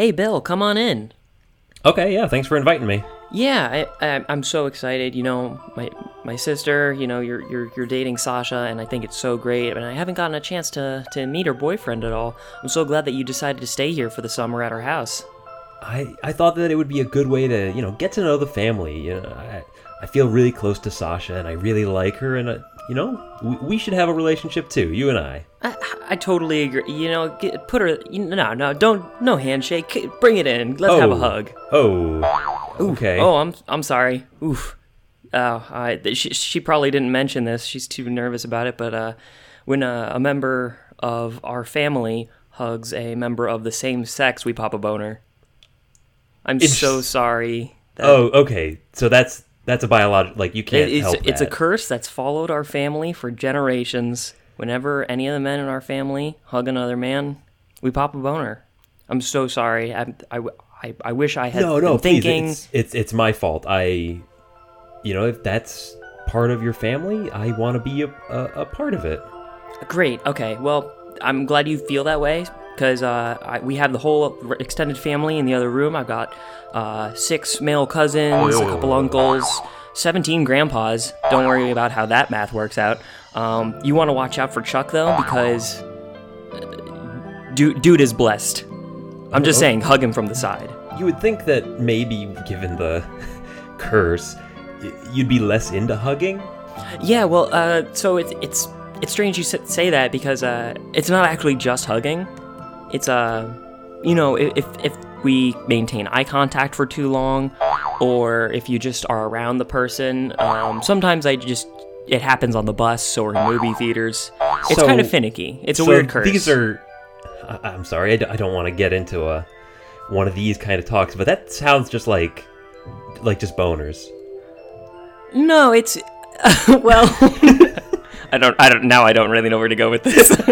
Hey, Bill, come on in. Okay, yeah, thanks for inviting me. Yeah, I, I, I'm so excited. You know, my my sister. You know, you're you're you're dating Sasha, and I think it's so great. And I haven't gotten a chance to to meet her boyfriend at all. I'm so glad that you decided to stay here for the summer at our house. I I thought that it would be a good way to you know get to know the family. You know, I I feel really close to Sasha, and I really like her, and uh, you know we, we should have a relationship too, you and I. I, I totally agree. You know, get, put her. You, no, no, don't. No handshake. Bring it in. Let's have a Oh. hug. Oh, okay. Oh, I'm I'm sorry. Oof. Oh, I, she, she probably didn't mention this. She's too nervous about it. But uh, when a, a member of our family hugs a member of the same sex, we pop a boner. I'm It's- so sorry. That Oh, okay. So that's that's a biological like you can't it's help it's a curse that's followed our family for generations. Whenever any of the men in our family hug another man, we pop a boner. I'm so sorry. I I, I, I wish I had no, no, been please. thinking. It's, it's it's my fault. I, you know, if that's part of your family, I want to be a, a a part of it. Great. Okay. Well, I'm glad you feel that way because uh, we have the whole extended family in the other room. I've got uh, six male cousins, a couple uncles, 17 grandpas. Don't worry about how that math works out. Um, you want to watch out for Chuck though because uh, dude, dude is blessed. I'm just saying, hug him from the side. You would think that maybe, given the curse, you'd be less into hugging. Yeah, well, uh, so it's it's it's strange you say that because uh, it's not actually just hugging. It's uh, you know, if if we maintain eye contact for too long, or if you just are around the person, um, sometimes I just it happens on the bus or in movie theaters. It's So- kind of finicky. It's a So weird curse. These are. I, I'm sorry, I, d- I don't want to get into a one of these kind of talks, but that sounds just like like just boners. no, it's well. I don't. I don't. Now I don't really know where to go with this.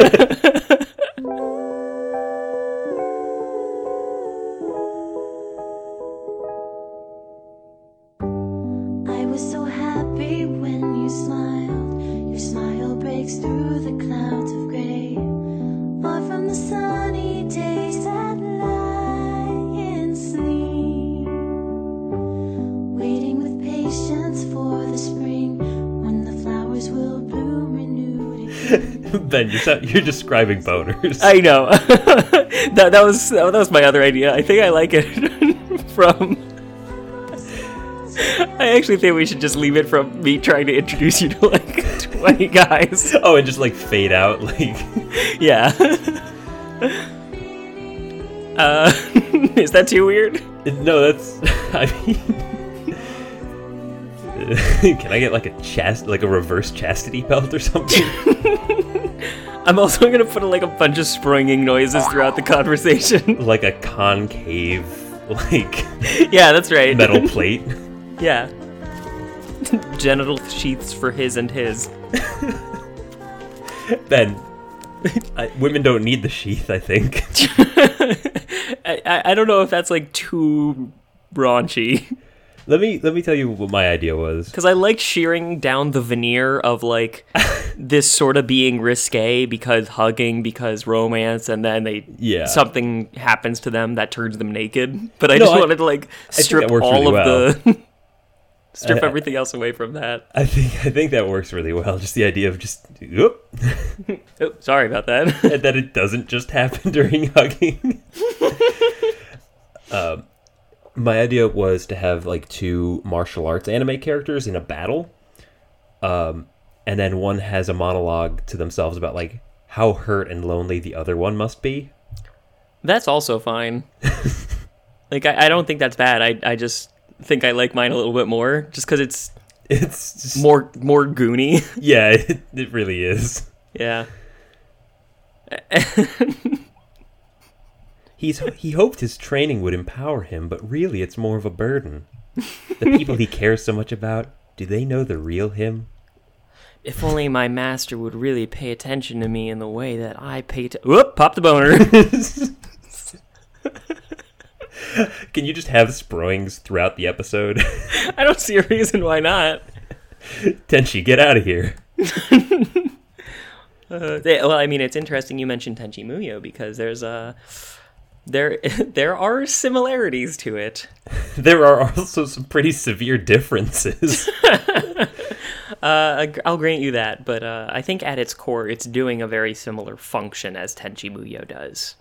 ben, you're so- you're describing boners. I know. that that was that was my other idea. I think I like it from. I actually think we should just leave it from me trying to introduce you to like twenty guys. oh, and just like fade out, like Yeah. Uh, is that too weird? no, that's. I mean, can I get like a chast, like a reverse chastity belt or something? I'm also gonna put like a bunch of springing noises throughout the conversation. like a concave, like yeah, that's right. metal plate. Yeah. Genital sheaths for his and his. Ben, I, women don't need the sheath. I think. I I don't know if that's like too raunchy. Let me let me tell you what my idea was. Because I like shearing down the veneer of like this sort of being risque because hugging, because romance, and then they Yeah. something happens to them that turns them naked. But I No, just I- wanted to like strip all really of the strip Uh, everything else away from that. I think I think that works really well. Just the idea of just whoop, Oh, sorry about that. and that it doesn't just happen during hugging. um, my idea was to have like two martial arts anime characters in a battle, um, and then one has a monologue to themselves about like how hurt and lonely the other one must be. that's also fine. like I, I don't think that's bad. I I just think I like mine a little bit more, just because it's It's just, more more goony. yeah, it, it really is. yeah. He's he hoped his training would empower him, but really it's more of a burden. The people he cares so much about, do they know the real him? If only my master would really pay attention to me in the way that I pay to. Whoop! Pop the boner. Can you just have sproings throughout the episode? I don't see a reason why not. Tenchi, get out of here. Uh, they- well, I mean, it's interesting you mentioned Tenchi Muyo because there's a there there are similarities to it. There are also some pretty severe differences. Uh, I'll grant you that, but uh, I think at its core, it's doing a very similar function as Tenchi Muyo does,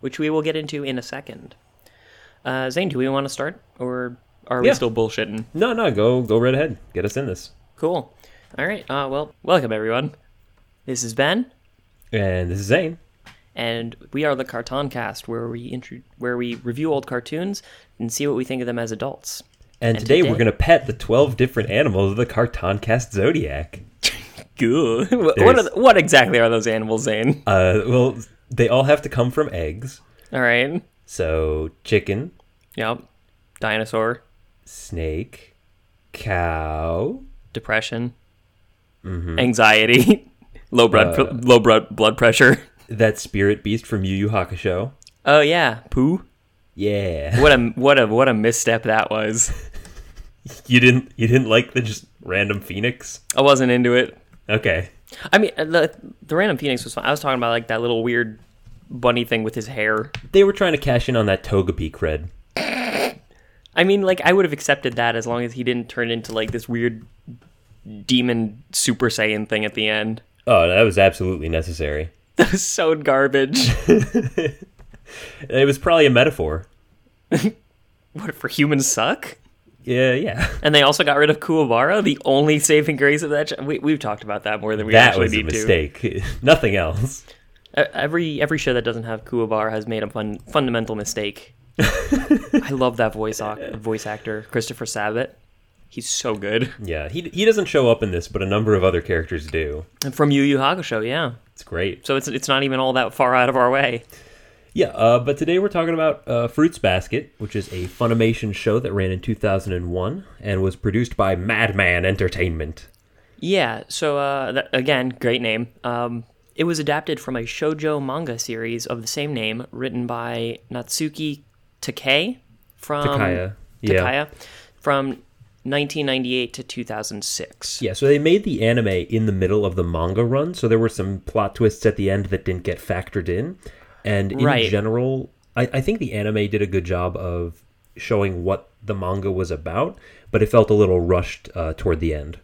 which we will get into in a second. Uh, Zane, do we want to start, or are we still bullshitting? no, no, go go right ahead. Get us in this. Cool. All right. Uh, well, welcome everyone. This is Ben, And this is Zane. And we are the Cartoon Cast, where we intro- where we review old cartoons and see what we think of them as adults. And, And today, today- we're going to pet the 12 different animals of the Cartoon Cast Zodiac. Good. what, are the- what exactly are those animals, Zane? Uh, well, they all have to come from eggs. All right. So, chicken, Yep. Dinosaur, snake, cow, depression, anxiety, low blood low blood blood pressure. That spirit beast from Yu Yu Hakusho. Oh yeah, Pooh. Yeah. What a what a what a misstep that was. You didn't you didn't like the just random phoenix? I wasn't into it. Okay. I mean, uh, the the random phoenix was fine. I was talking about like that little weird bunny thing with his hair. They were trying to cash in on that Togepi cred. I mean, like I would have accepted that as long as he didn't turn into like this weird demon Super Saiyan thing at the end. Oh, that was absolutely necessary. That was so garbage. It was probably a metaphor. what for humans suck? Yeah, yeah. And they also got rid of Kuwabara, the only saving grace of that. Ch- we, we've talked about that more than we that actually was a mistake. Nothing else. Every every show that doesn't have Kuwabara has made a fun, fundamental mistake. I love that voice voice actor, Christopher Sabat. He's so good. Yeah, he he doesn't show up in this, but a number of other characters do. And from Yu Yu Hakusho, yeah. It's great. So it's it's not even all that far out of our way. Yeah, uh, but today we're talking about uh, Fruits Basket, which is a Funimation show that ran in 2001 and was produced by Madman Entertainment. Yeah. So uh, that, again, great name. Um, it was adapted from a shoujo manga series of the same name, written by Natsuki Takei from Takaya, yeah. Takaya from 1998 to 2006. Yeah, so they made the anime in the middle of the manga run, so there were some plot twists at the end that didn't get factored in. And in Right. general, I, I think the anime did a good job of showing what the manga was about, but it felt a little rushed uh, toward the end.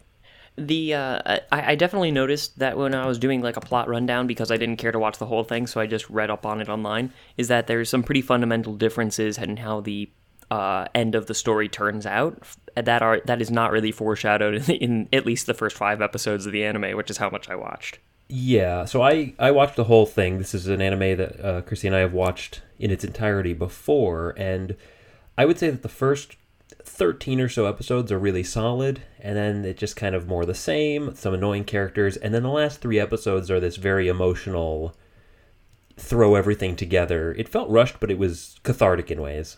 The uh, I, I definitely noticed that when I was doing like a plot rundown because I didn't care to watch the whole thing, so I just read up on it online. Is that there's some pretty fundamental differences in how the uh, end of the story turns out that are that is not really foreshadowed in, in at least the first five episodes of the anime, which is how much I watched. Yeah, so I, I watched the whole thing. This is an anime that uh, Christy and I have watched in its entirety before, and I would say that the first 13 or so episodes are really solid, and then it just kind of more the same, some annoying characters, and then the last three episodes are this very emotional, throw everything together. It felt rushed, but it was cathartic in ways.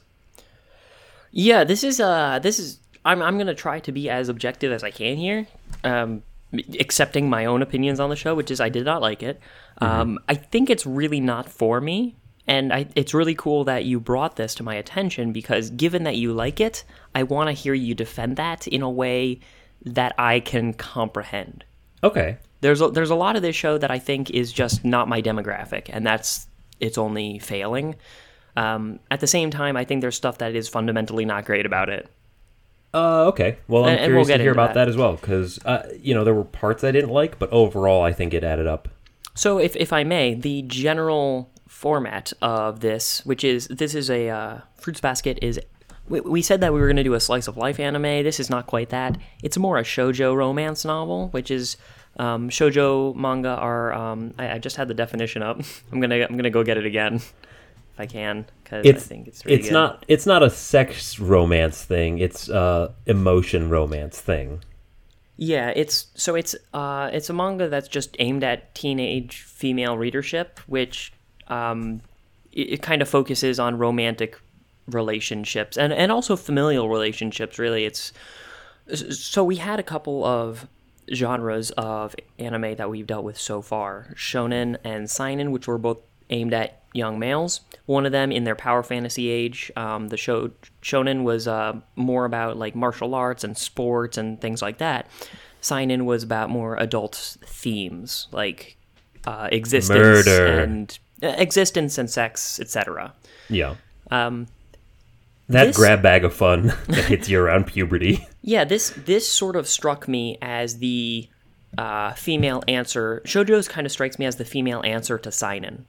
Yeah, this is uh this is I'm I'm gonna try to be as objective as I can here. Um accepting my own opinions on the show, which is I did not like it. Um I think it's really not for me. And I, it's really cool that you brought this to my attention because given that you like it, I want to hear you defend that in a way that I can comprehend. Okay. There's a, there's a lot of this show that I think is just not my demographic, and that's its only failing. Um, at the same time, I think there's stuff that is fundamentally not great about it. Uh, okay. Well, I'm And- and curious we'll to hear about that. that, as well, because, uh, you know, there were parts I didn't like, but overall I think it added up. So, if, if I may, the general format of this, which is this is a uh, fruits basket, is we, we said that we were going to do a slice of life anime. This is not quite that. It's more a shojo romance novel, which is um, shojo manga are. Um, I, I just had the definition up. I'm gonna I'm gonna go get it again if I can because I think it's really it's good. not it's not a sex romance thing it's a emotion romance thing Yeah, it's so it's uh it's a manga that's just aimed at teenage female readership, which um it, it kind of focuses on romantic relationships and and also familial relationships. Really, it's so we had a couple of genres of anime that we've dealt with so far shonen and seinen which were both aimed at young males one of them in their power fantasy age um, the show shonen was uh, more about like martial arts and sports and things like that seinen was about more adult themes like uh, existence Murder. and existence and sex, etc. Yeah. Um, That This- grab bag of fun that hits you around puberty. Yeah, this this sort of struck me as the uh, female answer. Shoujo's kind of strikes me as the female answer to seinen,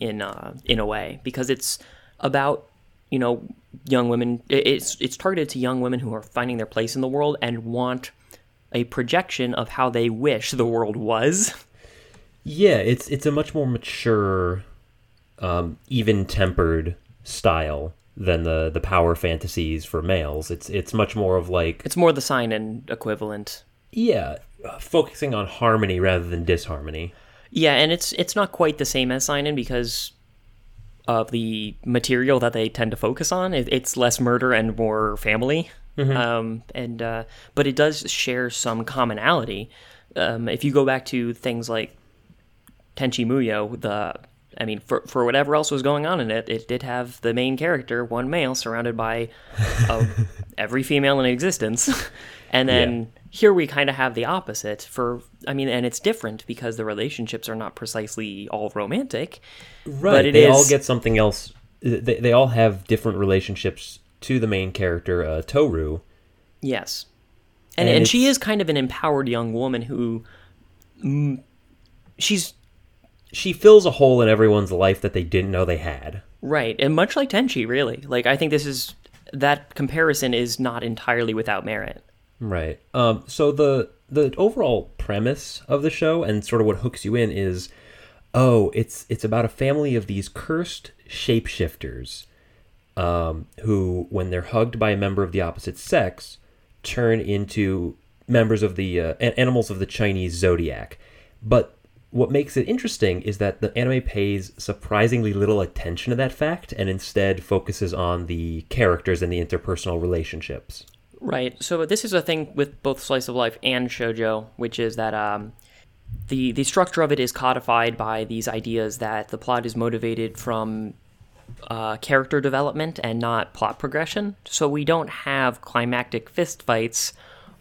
in uh, in a way, because it's about you know young women. It's it's targeted to young women who are finding their place in the world and want a projection of how they wish the world was. Yeah, it's it's a much more mature, um, even tempered style than the the power fantasies for males. It's it's much more of like It's more the seinen equivalent. yeah, focusing on harmony rather than disharmony. Yeah, and it's it's not quite the same as seinen because of the material that they tend to focus on. It, it's less murder and more family. Um, and uh, but it does share some commonality. Um, if you go back to things like Tenchi Muyo, the I mean, for for whatever else was going on in it, it did have the main character, one male, surrounded by uh, every female in existence, and then Yeah. Here we kind of have the opposite. For I mean, and it's different because the relationships are not precisely all romantic. Right. But it they all is- get something else. They, they all have different relationships to the main character, uh, Toru. Yes, and And and, she is kind of an empowered young woman who, mm, she's She fills a hole in everyone's life that they didn't know they had. right, and much like Tenchi, really. Like I think this is that comparison is not entirely without merit. Right. Um, so the the overall premise of the show and sort of what hooks you in is, oh, it's it's about a family of these cursed shapeshifters, um, who, when they're hugged by a member of the opposite sex, turn into members of the uh, animals of the Chinese zodiac. But what makes it interesting is that the anime pays surprisingly little attention to that fact and instead focuses on the characters and the interpersonal relationships. Right. So this is a thing with both slice of life and shojo, which is that um, the the structure of it is codified by these ideas that the plot is motivated from uh, character development and not plot progression. So we don't have climactic fistfights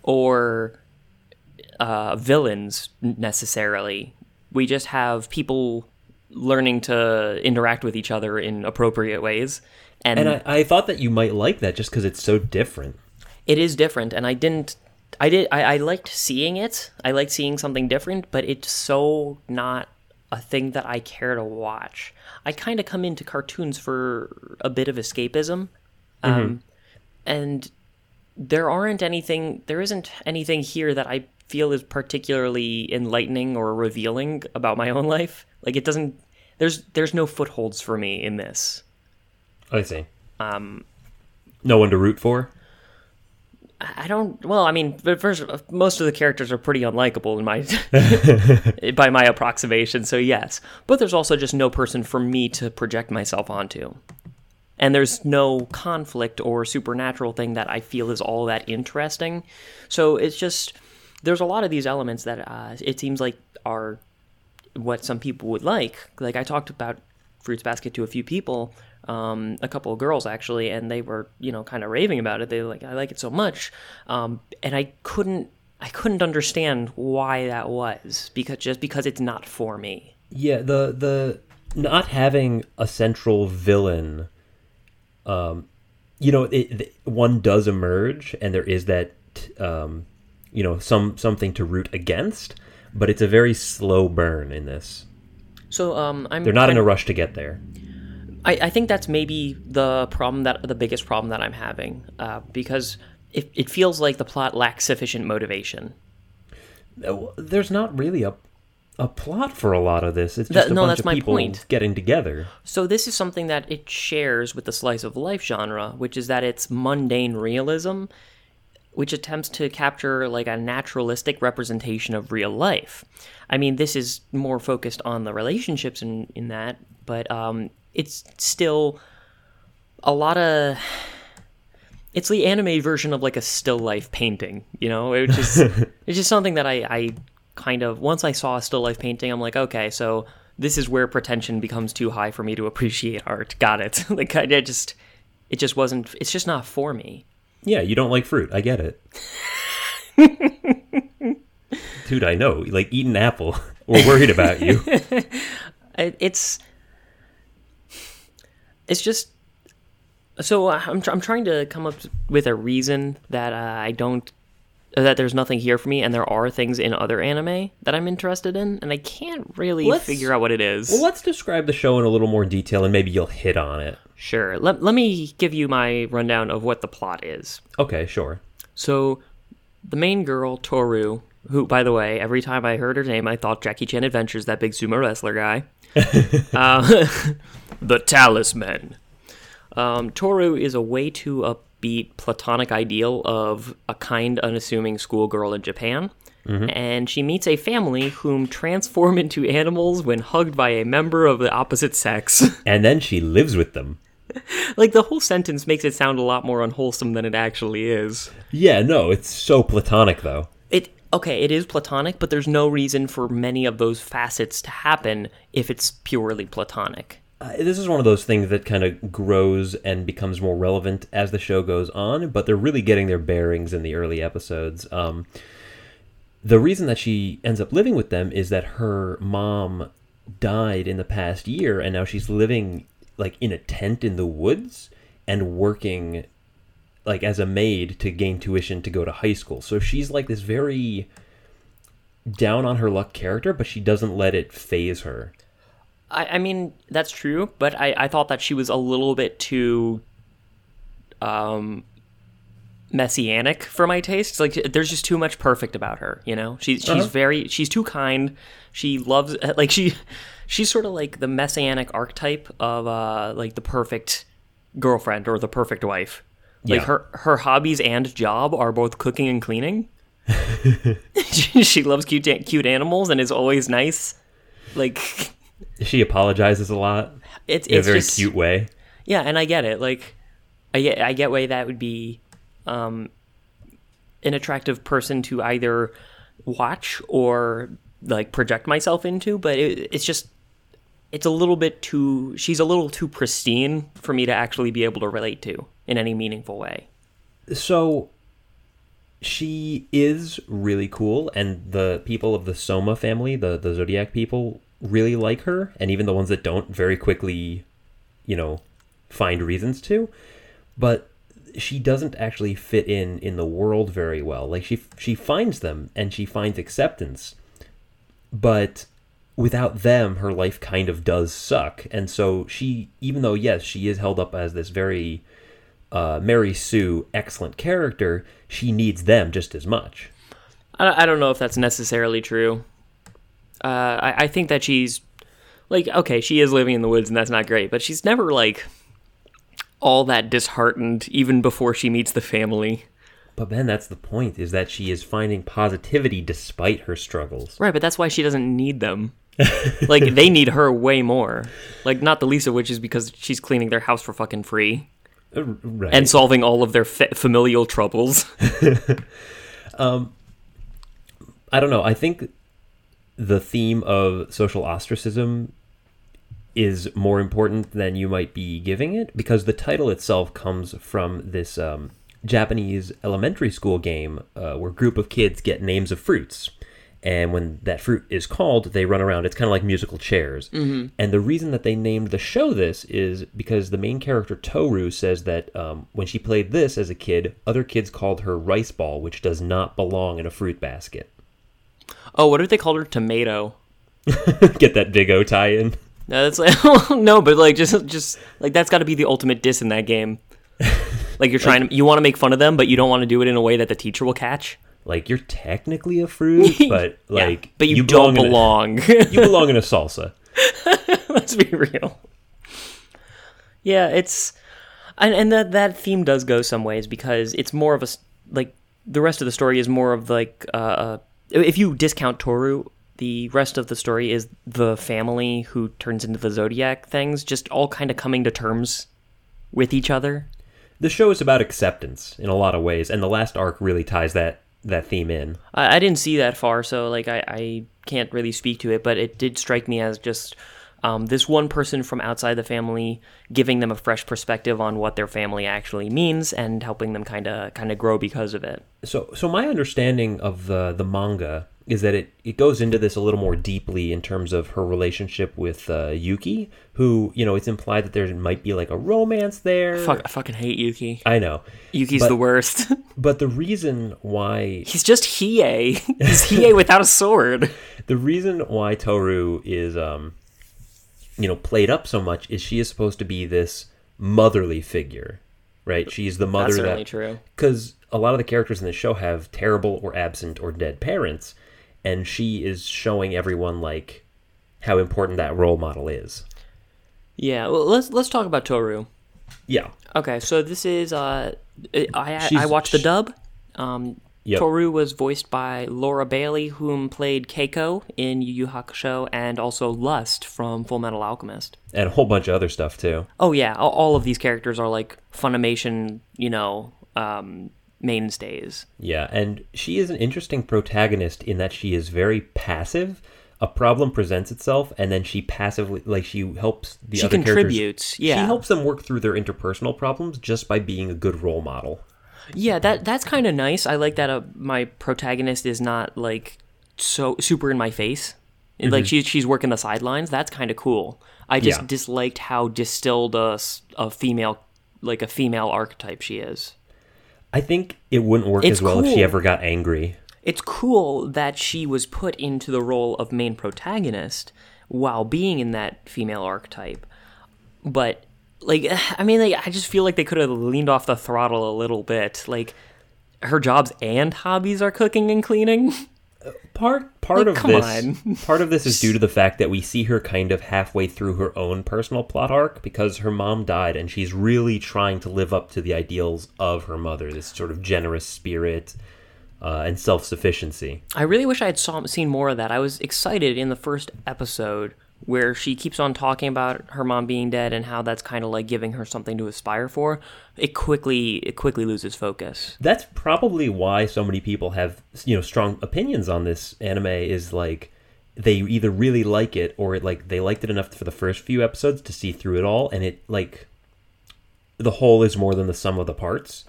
or uh, villains necessarily. We just have people learning to interact with each other in appropriate ways. And, And I, I thought that you might like that just because it's so different. It is different and i didn't i did I, I liked seeing it. I liked seeing something different but it's so not a thing that i care to watch. I kind of come into cartoons for a bit of escapism um, and there aren't anything there isn't anything here that i feel is particularly enlightening or revealing about my own life. Like it doesn't there's there's no footholds for me in this. I see. Um, no one to root for. I don't. Well, I mean, but first, most of the characters are pretty unlikable in my, by my approximation. So yes, but there's also just no person for me to project myself onto, and there's no conflict or supernatural thing that I feel is all that interesting. So it's just there's a lot of these elements that uh, it seems like are what some people would like. Like I talked about Fruits Basket to a few people, um, a couple of girls actually, and they were you know kind of raving about it. They were like, I like it so much, um, and I couldn't I couldn't understand why that was because just because it's not for me. Yeah, the the not having a central villain, um, you know, it, it- one does emerge, and there is that, um, you know, some something to root against, but it's a very slow burn in this. So um, I'm They're not in a rush to get there. I, I think that's maybe the problem that the biggest problem that I'm having uh, because it, it feels like the plot lacks sufficient motivation. There's not really a a plot for a lot of this. It's That- just a no, bunch that's of my people point. getting together. So this is something that it shares with the slice of life genre, which is that it's mundane realism, which attempts to capture like a naturalistic representation of real life. I mean, this is more focused on the relationships in in that, but um, it's still a lot of. It's the anime version of like a still life painting, you know. It just it's just something that I, I kind of once I saw a still life painting, I'm like, okay, so this is where pretension becomes too high for me to appreciate art. Got it. like I, I just, it just wasn't. It's just not for me. Yeah, you don't like fruit. I get it. Dude, I know. Like eat an apple. We're worried about you. It's it's just so uh, I'm tr- I'm trying to come up with a reason that uh, I don't that there's nothing here for me, and there are things in other anime that I'm interested in, and I can't really Let's- figure out what it is. Well, let's describe the show in a little more detail, and maybe you'll hit on it. Sure. Let, let me give you my rundown of what the plot is. Okay, sure. So, the main girl, Toru, who, by the way, every time I heard her name, I thought Jackie Chan Adventures, that big sumo wrestler guy. uh, the Talisman. Um, Toru is a way too upbeat, platonic ideal of a kind, unassuming schoolgirl in Japan. And she meets a family whom transform into animals when hugged by a member of the opposite sex. And then she lives with them. like, the whole sentence makes it sound a lot more unwholesome than it actually is. Yeah, no, it's so platonic though. it okay it is platonic but there's no reason for many of those facets to happen if it's purely platonic Uh, this is one of those things that kind of grows and becomes more relevant as the show goes on, but they're really getting their bearings in the early episodes. Um, the reason that she ends up living with them is that her mom died in the past year, and now she's living like in a tent in the woods and working like as a maid to gain tuition to go to high school. So she's like this very down on her luck character, but she doesn't let it phase her. I, I mean that's true but I, I thought that she was a little bit too um messianic for my taste like there's just too much perfect about her you know? She's she's Uh-huh. very she's too kind. She loves like she she's sort of like the messianic archetype of uh like the perfect girlfriend or the perfect wife. Like Yeah. her her hobbies and job are both cooking and cleaning. She, she loves cute cute animals and is always nice. Like She apologizes a lot it's in a very just, cute way. yeah and i get it like i get i get why that would be um an attractive person to either watch or like project myself into but it, it's just it's a little bit too she's a little too pristine for me to actually be able to relate to in any meaningful way So she is really cool, and the people of the Soma family, the the Zodiac people, really like her, and even the ones that don't very quickly, you know, find reasons to. But she doesn't actually fit in in the world very well. Like she she finds them and she finds acceptance, but without them her life kind of does suck. And so she even though yes, she is held up as this very uh, Mary Sue excellent character, she needs them just as much. I, I don't know if that's necessarily true. Uh, I, I think that she's like okay, she is living in the woods, and that's not great, but she's never like all that disheartened even before she meets the family. But Ben, that's the point, is that she is finding positivity despite her struggles. Right, but that's why she doesn't need them. like they need her way more. Like not the least of which is because she's cleaning their house for fucking free Uh, Right. and solving all of their fa- familial troubles. Um I don't know. I think the theme of social ostracism is more important than you might be giving it because the title itself comes from this um, Japanese elementary school game uh, where a group of kids get names of fruits. And when that fruit is called, they run around. It's kind of like musical chairs. Mm-hmm. And the reason that they named the show this is because the main character, Toru, says that um, when she played this as a kid, other kids called her rice ball, which does not belong in a fruit basket. Oh, what if they called her tomato? Get that big O tie in. No, that's like no, but like just just like that's got to be the ultimate diss in that game. Like you're trying to you want to make fun of them, but you don't want to do it in a way that the teacher will catch. Like you're technically a fruit, but Yeah, like but you, don't in a- belong. you belong in a salsa. Let's be real. Yeah, it's and, and that that theme does go some ways because it's more of a like the rest of the story is more of like uh if you discount Toru, the rest of the story is the family who turns into the zodiac things just all kind of coming to terms with each other. The show is about acceptance in a lot of ways, and the last arc really ties that that theme in. I, I didn't see that far, so like I, I can't really speak to it, but it did strike me as just um, this one person from outside the family giving them a fresh perspective on what their family actually means and helping them kind of kind of grow because of it. So, so my understanding of the the manga is that it, it goes into this a little more deeply in terms of her relationship with uh, Yuki, who, you know, it's implied that there might be like a romance there. Fuck, I fucking hate Yuki. I know. Yuki's But- the worst. But the reason why He's just Hiei. He's Hiei without a sword. the reason why Toru is um you know played up so much is she is supposed to be this motherly figure, right? She's the mother That's certainly that true. because a lot of the characters in the show have terrible or absent or dead parents, and she is showing everyone like how important that role model is. Yeah, well, let's let's talk about Toru. Yeah, Okay, so this is uh, I I, I watched the dub. Um, Yep. Toru was voiced by Laura Bailey, whom played Keiko in Yu Yu Hakusho, and also Lust from Full Metal Alchemist. and a whole bunch of other stuff too. Oh yeah, all- of these characters are like Funimation, you know, um, mainstays. Yeah, and she is an interesting protagonist in that she is very passive. A problem presents itself, and then she passively, like, she helps the She other characters. contributes, yeah. she helps them work through their interpersonal problems just by being a good role model. Yeah, that that's kind of nice. I like that uh, my protagonist is not like so super in my face. And, Like she's she's working the sidelines. That's kind of cool. I just Yeah. disliked how distilled a, a female like a female archetype she is. I think it wouldn't work It's as well if she ever got angry. It's cool that she was put into the role of main protagonist while being in that female archetype. But like I mean like I just feel like they could have leaned off the throttle a little bit. Like her jobs and hobbies are cooking and cleaning. Part part Like, of this on. part of this is due to the fact that we see her kind of halfway through her own personal plot arc because her mom died and she's really trying to live up to the ideals of her mother, this sort of generous spirit uh, and self-sufficiency. I really wish I had saw, seen more of that. I was excited in the first episode where she keeps on talking about her mom being dead and how that's kind of like giving her something to aspire for. It quickly it quickly loses focus. That's probably why so many people have, you know, strong opinions on this anime is like they either really like it or it, like they liked it enough for the first few episodes to see through it all and it like the whole is more than the sum of the parts.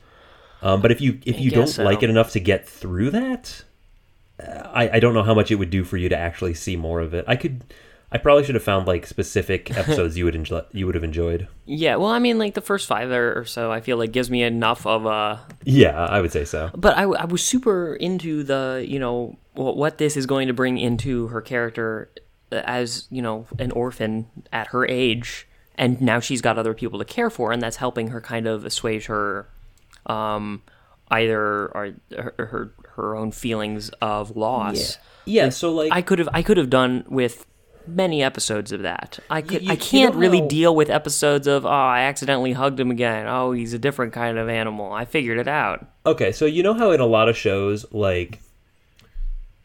Um, but if you if you don't so. like it enough to get through that, uh, I I don't know how much it would do for you to actually see more of it. I could I probably should have found like specific episodes you would enjoy you would have enjoyed. Yeah, well, I mean, like the first five or so, I feel like gives me enough of a. Yeah, I would say so. But I was super into the you know what, what this is going to bring into her character as you know an orphan at her age, and now she's got other people to care for, and that's helping her kind of assuage her, um, either or her her, her own feelings of loss. Yeah, so like I could have I could have done with many episodes of that. I could you- I can't really how- deal with episodes of oh I accidentally hugged him again. Oh he's a different kind of animal. I figured it out. Okay, so you know how in a lot of shows, like,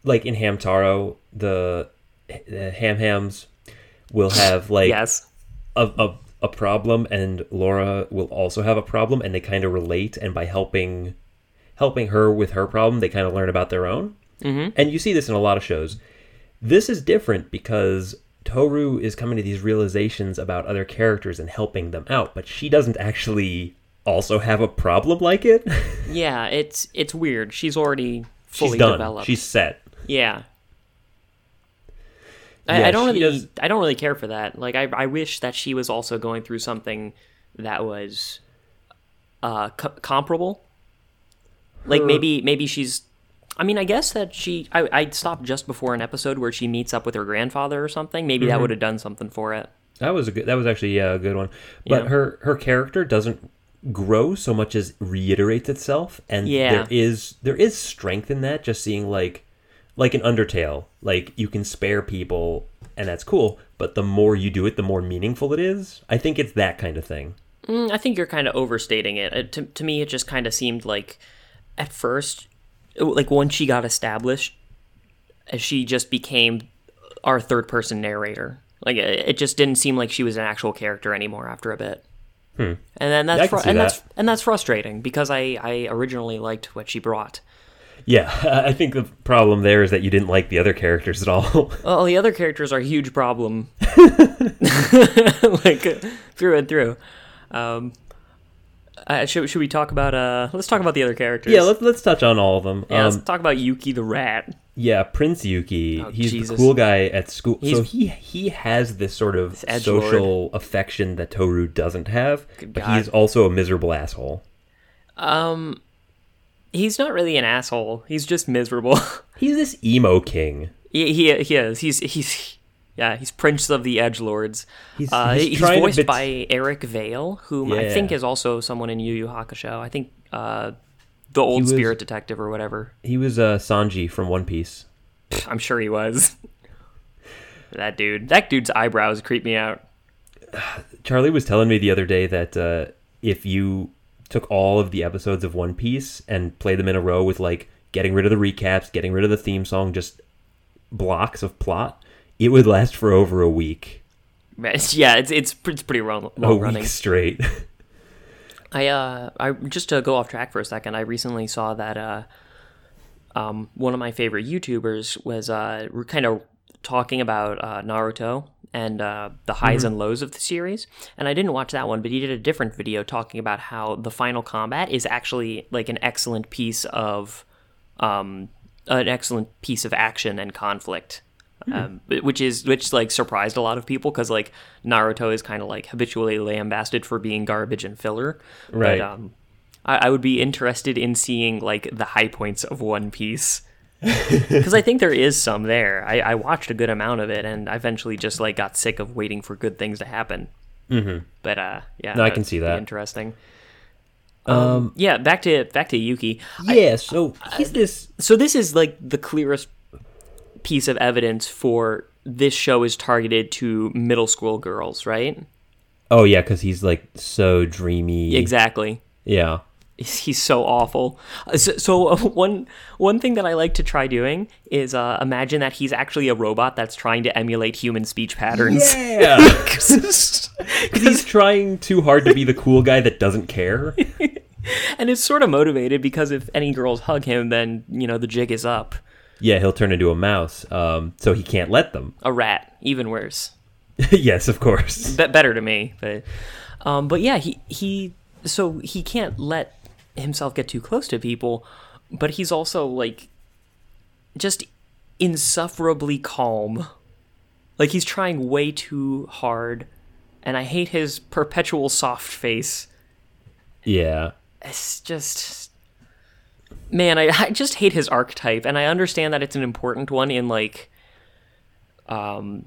like in Hamtaro, the, the Ham Hams will have like yes. a, a a problem, and Laura will also have a problem, and they kind of relate, and by helping helping her with her problem, they kind of learn about their own. Mm-hmm. And you see this in a lot of shows. This is different because Toru is coming to these realizations about other characters and helping them out, but she doesn't actually also have a problem like it. Yeah, it's it's weird. She's already fully She's done. developed. She's set. yeah. I, Yeah, I don't really does- I don't really care for that. Like I I wish that she was also going through something that was uh co- comparable. Like maybe maybe she's I mean, I guess that she I I stopped just before an episode where she meets up with her grandfather or something. Maybe Mm-hmm. that would have done something for it. That was a good. That was actually yeah, a good one. But Yeah. her her character doesn't grow so much as reiterates itself, and Yeah. there is there is strength in that. Just seeing like like an Undertale, like you can spare people, and that's cool. But the more you do it, the more meaningful it is. I think it's that kind of thing. Mm, I think you're kind of overstating it. it to, to me, it just kind of seemed like, at first, like once she got established, uh, she just became our third person narrator. Like it, it just didn't seem like she was an actual character anymore after a bit. And then Hmm. That's fru- see and that's and that's frustrating because I I originally liked what she brought. Yeah, I think the problem there is that you didn't like the other characters at all. Well, the other characters are a huge problem, like uh, through and through. Um, uh, should should we talk about uh? Let's talk about the other characters. yeah, let's let's touch on all of them. Yeah, um, let's talk about Yuki the rat. Yeah, Prince Yuki. Oh, he's the cool guy at school. so he he has this sort of This social affection that Toru doesn't have, Good but God. he's also a miserable asshole. Um, he's not really an asshole. He's just miserable. He's this emo king. he, he he is. He's he's yeah. He's Prince of the Edge Lords. He's- uh, he's he's, voiced bit- by Eric Vale, whom I think is also someone in Yu Yu Hakusho. I think uh, the old was- spirit detective or whatever. He was uh, Sanji from One Piece. I'm sure he was. that dude. That dude's eyebrows creep me out. Charlie was telling me the other day that uh, if you took all of the episodes of One Piece and played them in a row with like getting rid of the recaps, getting rid of the theme song, just blocks of plot, it would last for over a week. Yeah, it's it's, pre- it's pretty long, A long running. week straight. I uh I just to go off track for a second, I recently saw that uh um one of my favorite YouTubers was uh kind of talking about uh Naruto and uh the highs and lows of the series. And I didn't watch that one, but he did a different video talking about how the final combat is actually like an excellent piece of um an excellent piece of action and conflict. Um, which is which like surprised a lot of people because like Naruto is kind of like habitually lambasted for being garbage and filler. Right. But, um, I, I would be interested in seeing like the high points of One Piece because I think there is some there. I, I watched a good amount of it and I eventually just like got sick of waiting for good things to happen. Mm-hmm. But uh, yeah, No, I can see that. Interesting. Um, yeah, back to back to Yuki. yeah, so he's this So this is like the clearest piece of evidence for this show is targeted to middle school girls, right? Oh yeah, because he's like so dreamy. Exactly. Yeah. He's so awful. Uh, So, so uh, one one thing that I like to try doing is uh, imagine that he's actually a robot that's trying to emulate human speech patterns. Yeah. Because he's trying too hard to be the cool guy that doesn't care. and it's sort of motivated because if any girls hug him, then you know the jig is up. Yeah, he'll turn into a mouse, um, so he can't let them. A rat, even worse. yes, of course. Be- better to me, but um, but yeah, he he so he can't let himself get too close to people, but he's also like just insufferably calm. Like he's trying way too hard, and I hate his perpetual soft face. Yeah. It's just man, I, I just hate his archetype, and I understand that it's an important one in like um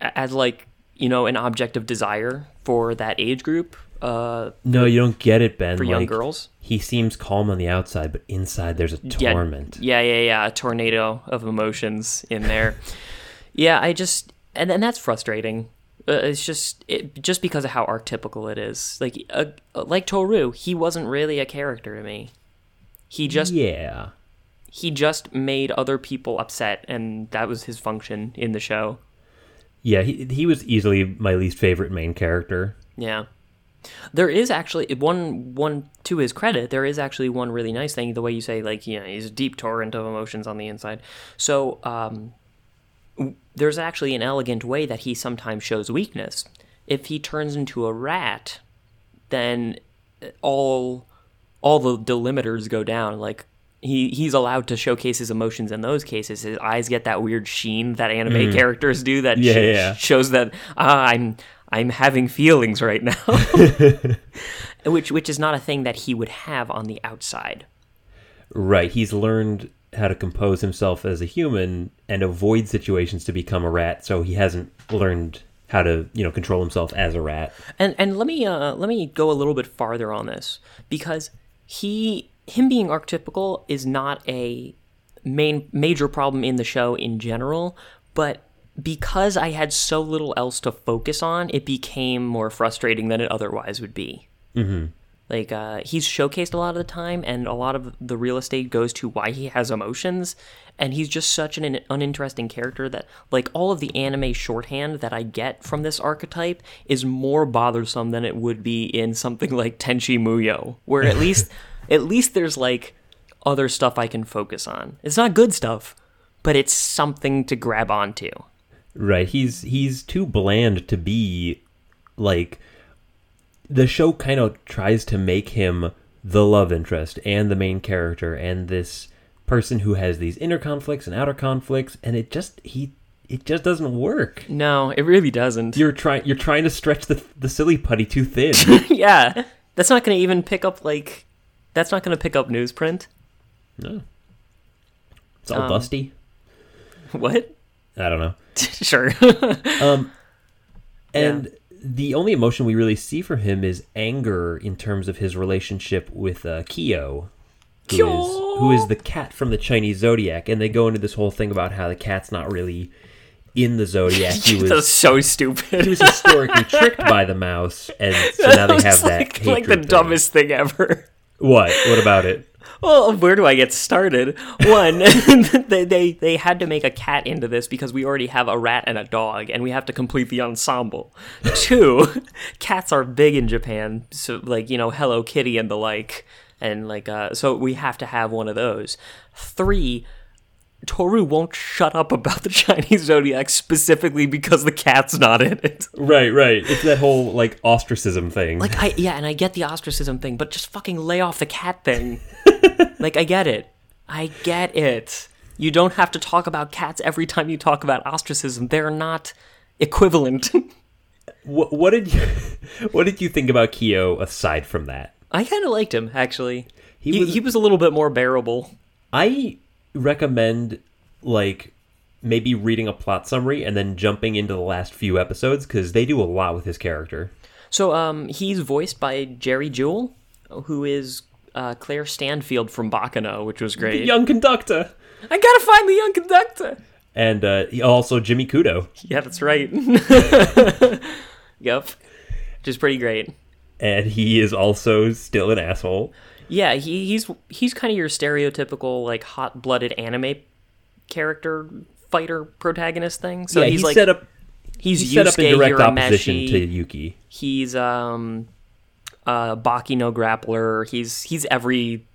as like you know an object of desire for that age group uh No, you don't get it, Ben. for young girls. He seems calm on the outside, but inside there's a Yeah, torment. yeah yeah yeah a tornado of emotions in there. Yeah i just and, and that's frustrating. Uh, it's just it, just because of how archetypical it is. Like uh, like toru he wasn't really a character to me he just yeah. he just made other people upset and that was his function in the show Yeah, he, he was easily my least favorite main character. yeah there is actually one one to his credit there is actually one really nice thing the way you say like you know he's a deep torrent of emotions on the inside so um w- there's actually an elegant way that he sometimes shows weakness if he turns into a rat then all all the delimiters go down like he he's allowed to showcase his emotions in those cases his eyes get that weird sheen that anime characters do that Yeah, sh- yeah. shows that ah, i'm i'm having feelings right now which which is not a thing that he would have on the outside Right. He's learned how to compose himself as a human and avoid situations to become a rat, so he hasn't learned how to, you know, control himself as a rat. And and let me uh, let me go a little bit farther on this because he him being archetypical is not a main major problem in the show in general, but because I had so little else to focus on, it became more frustrating than it otherwise would be. Mm-hmm. Like uh, he's showcased a lot of the time, and a lot of the real estate goes to why he has emotions, and he's just such an uninteresting character that like all of the anime shorthand that I get from this archetype is more bothersome than it would be in something like Tenchi Muyo, where at least at least there's like other stuff I can focus on. It's not good stuff, but it's something to grab onto. Right. He's he's too bland to be like the show kind of tries to make him the love interest and the main character and this person who has these inner conflicts and outer conflicts, and it just he it just doesn't work. No, it really doesn't. You're trying you're trying to stretch the the silly putty too thin. yeah, that's not going to even pick up like. That's not going to pick up newsprint. no, it's all Um, dusty. What? I don't know. sure. Um and the only emotion we really see from him is anger in terms of his relationship with uh, Kyo, who is, Kyo! who is the cat from the Chinese zodiac. And they go into this whole thing about how the cat's not really in the zodiac. He That's was so stupid. he was historically tricked by the mouse, and so now they have It's that like, like the thing. dumbest thing ever. What? What about it? Well, where do I get started? One, they, they they had to make a cat into this because we already have a rat and a dog, and we have to complete the ensemble. Two, cats are big in Japan, so like you know Hello Kitty and the like, and like uh, so we have to have one of those. Three. Toru won't shut up about the Chinese zodiac specifically because the cat's not in it. Right, right. It's that whole like ostracism thing. Like I yeah, and I get the ostracism thing, but just fucking lay off the cat thing. like I get it. I get it. You don't have to talk about cats every time you talk about ostracism. They're not equivalent. what, what did you what did you think about Kyo aside from that? I kind of liked him actually. He He, was- he was a little bit more bearable. I recommend like maybe reading a plot summary and then jumping into the last few episodes because they do a lot with his character. So um he's voiced by Jerry Jewell, who is uh, Claire Stanfield from Baccano, which was The great. young conductor. I gotta find the young conductor. And uh, also Jimmy Kudo. Yeah, that's right. yep, which is pretty great. And he is also still an asshole. Yeah, he, he's he's kind of your stereotypical like hot-blooded anime character fighter protagonist thing. So yeah, he's he like set up he's he set up in direct opposition to Yuki. He's um uh Baki no grappler. He's he's every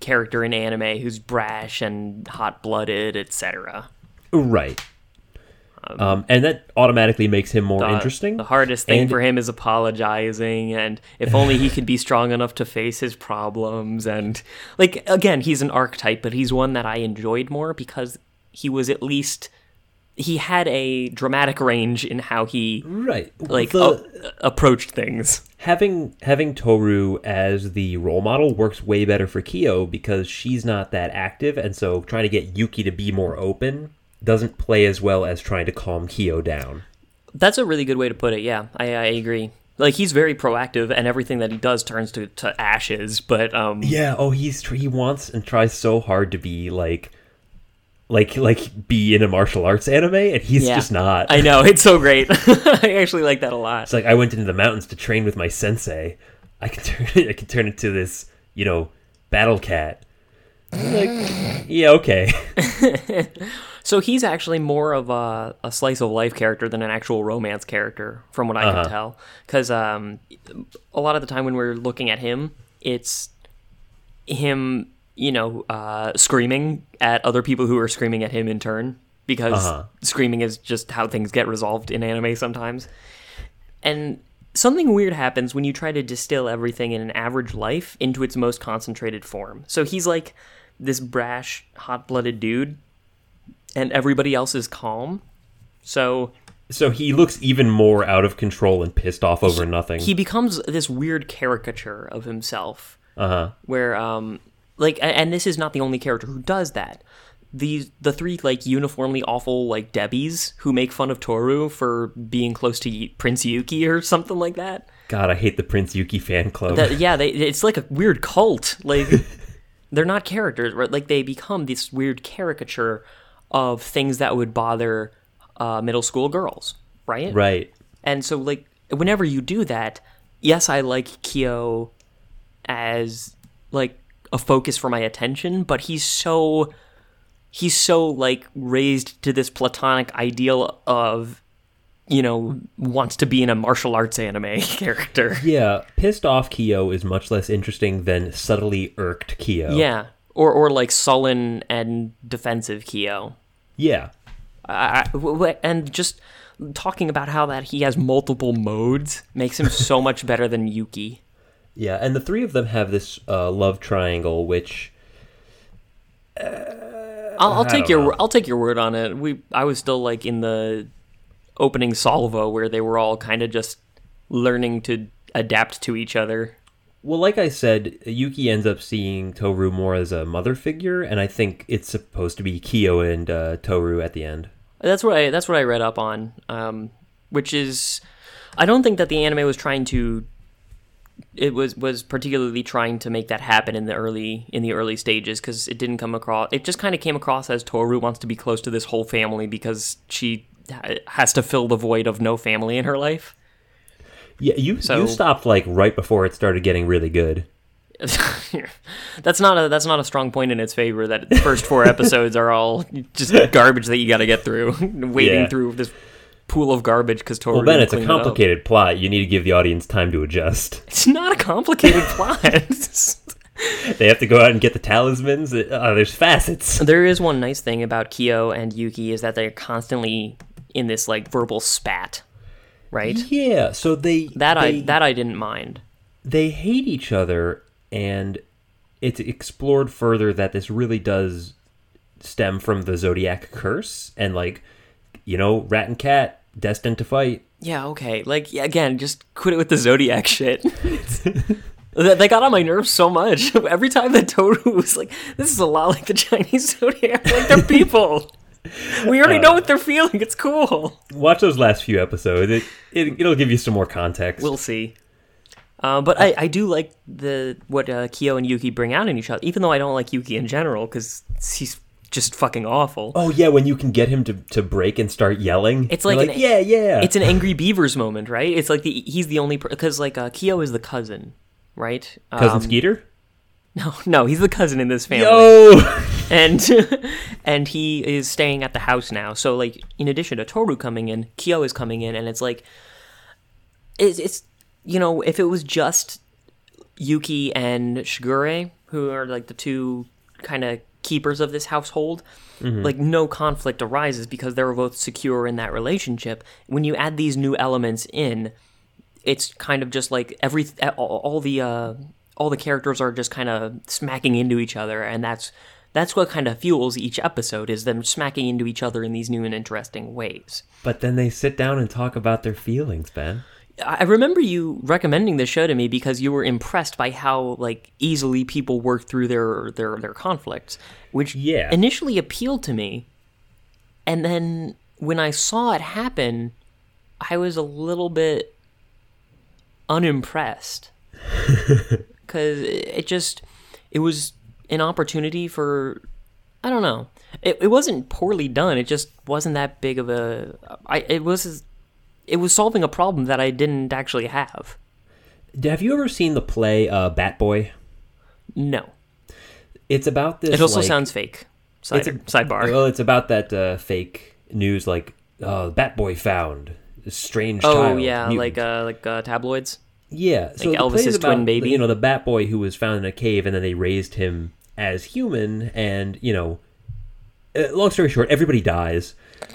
character in anime who's brash and hot-blooded, etc. Right. Um, and that automatically makes him more The- interesting. The hardest thing And- for him is apologizing, and if only he could be strong enough to face his problems. And like again, he's an archetype, but he's one that I enjoyed more because he was at least he had a dramatic range in how he Right. like The- approached things. having having Toru as the role model works way better for Kyo because she's not that active, and so trying to get Yuki to be more open doesn't play as well as trying to calm Kyo down. That's a really good way to put it. Yeah, I, I agree. Like he's very proactive, and everything that he does turns to, to ashes. But um, Yeah. Oh, he's he wants and tries so hard to be like, like like be in a martial arts anime, and he's yeah. just not. I know it's so great. I actually like that a lot. It's like I went into the mountains to train with my sensei. I can turn it I can turn into this, you know, battle cat. Like, yeah, okay. So he's actually more of a, a slice of life character than an actual romance character, from what I Uh-huh. can tell. Because um, a lot of the time when we're looking at him, it's him, you know, uh, screaming at other people who are screaming at him in turn. Because Uh-huh. screaming is just how things get resolved in anime sometimes. And something weird happens when you try to distill everything in an average life into its most concentrated form. So he's like this brash, hot blooded dude, and everybody else is calm. So So he looks even more out of control and pissed off over nothing. he becomes this weird caricature of himself uh huh. where um like and this is not the only character who does that these the three like uniformly awful like debbies who make fun of toru for being close to Y- prince yuki or something like that God, I hate the Prince Yuki fan club. that yeah they it's like a weird cult like they're not characters right like they become this weird caricature of things that would bother uh, middle school girls right right. and so like whenever you do that yes i like kyo as like a focus for my attention but he's so he's so like raised to this platonic ideal of you know wants to be in a martial arts anime character Yeah, pissed off Kyo is much less interesting than subtly irked Kyo. yeah or or like sullen and defensive kyo Yeah. I, I- and just talking about how that he has multiple modes makes him so much better than yuki Yeah, and the three of them have this uh, love triangle, which I'll, I'll take your know. I'll take your word on it. We I was still like in the opening salvo where they were all kind of just learning to adapt to each other. Well, like I said, Yuki ends up seeing Toru more as a mother figure, and I think it's supposed to be Kyo and uh, Toru at the end. That's what I that's what I read up on, um, which is I don't think that the anime was trying to it was was particularly trying to make that happen in the early in the early stages because it didn't come across it just kind of came across as Toru wants to be close to this whole family because she has to fill the void of no family in her life. Yeah, you So- you stopped like right before it started getting really good. that's not a that's not a strong point in its favor that the first four episodes are all just garbage that you got to get through wading Yeah. through this pool of garbage because Toru Well, Ben, it's a clean it complicated plot. You need to give the audience time to adjust. It's not a complicated plot. They have to go out and get the talismans. Uh, there's facets. there is one nice thing about Kyo and Yuki is that they're constantly in this like verbal spat, right? Yeah, so they That I that I didn't mind. they hate each other, and it's explored further that this really does stem from the zodiac curse, and like you know, rat and cat destined to fight. Yeah, okay. Like yeah, again, just quit it with the zodiac shit. They they got on my nerves so much. Every time that Toru was like, "This is a lot like the Chinese zodiac. Like they're people. We already Uh, know what they're feeling. It's cool." Watch those last few episodes. It, it it'll give you some more context. We'll see. Uh, but I, I do like the what uh, Kyo and Yuki bring out in each other, even though I don't like Yuki in general because he's just fucking awful. Oh yeah, when you can get him to, to break and start yelling, It's like like, an- yeah, yeah. It's an Angry Beavers moment, right? It's like the he's the only because like uh, Kyo is the cousin, right? cousin Um, Skeeter. No, no, he's the cousin in this family. Yo, and and he is staying at the house now. So like, in addition to Toru coming in, Kyo is coming in, and it's like, it's, it's you know, if it was just Yuki and Shigure, who are like the two kind of keepers of this household, like no conflict arises because they're both secure in that relationship. When you add these new elements in, it's kind of just like every all, all the uh, all the characters are just kind of smacking into each other, and that's that's what kind of fuels each episode is them smacking into each other in these new and interesting ways. but then they sit down and talk about their feelings, Ben. I remember you recommending this show to me because you were impressed by how like easily people work through their their their conflicts, which Yeah. initially appealed to me, and then when I saw it happen, I was a little bit unimpressed because it just it was an opportunity for I don't know. It, it wasn't poorly done. It just wasn't that big of a. I it was it was solving a problem that I didn't actually have. Have you ever seen the play uh, Bat Boy? No, It's about this. it also like- sounds fake. Side, It's a- sidebar. Well, it's about that uh, fake news, like uh, Bat Boy found strange oh child. yeah, mutant. like uh, like uh, tabloids. Yeah. So the Elvis's is about, twin baby? You know, the Bat Boy who was found in a cave, and then they raised him as human, and you know, uh, long story short, everybody dies.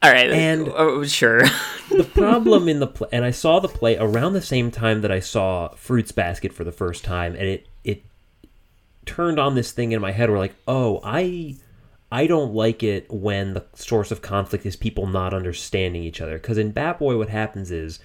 All right, And- oh, sure. the problem in the play, and I saw the play around the same time that I saw Fruits Basket for the first time, and it it turned on this thing in my head where like, oh, I I don't like it when the source of conflict is people not understanding each other. Because in Bat Boy, what happens is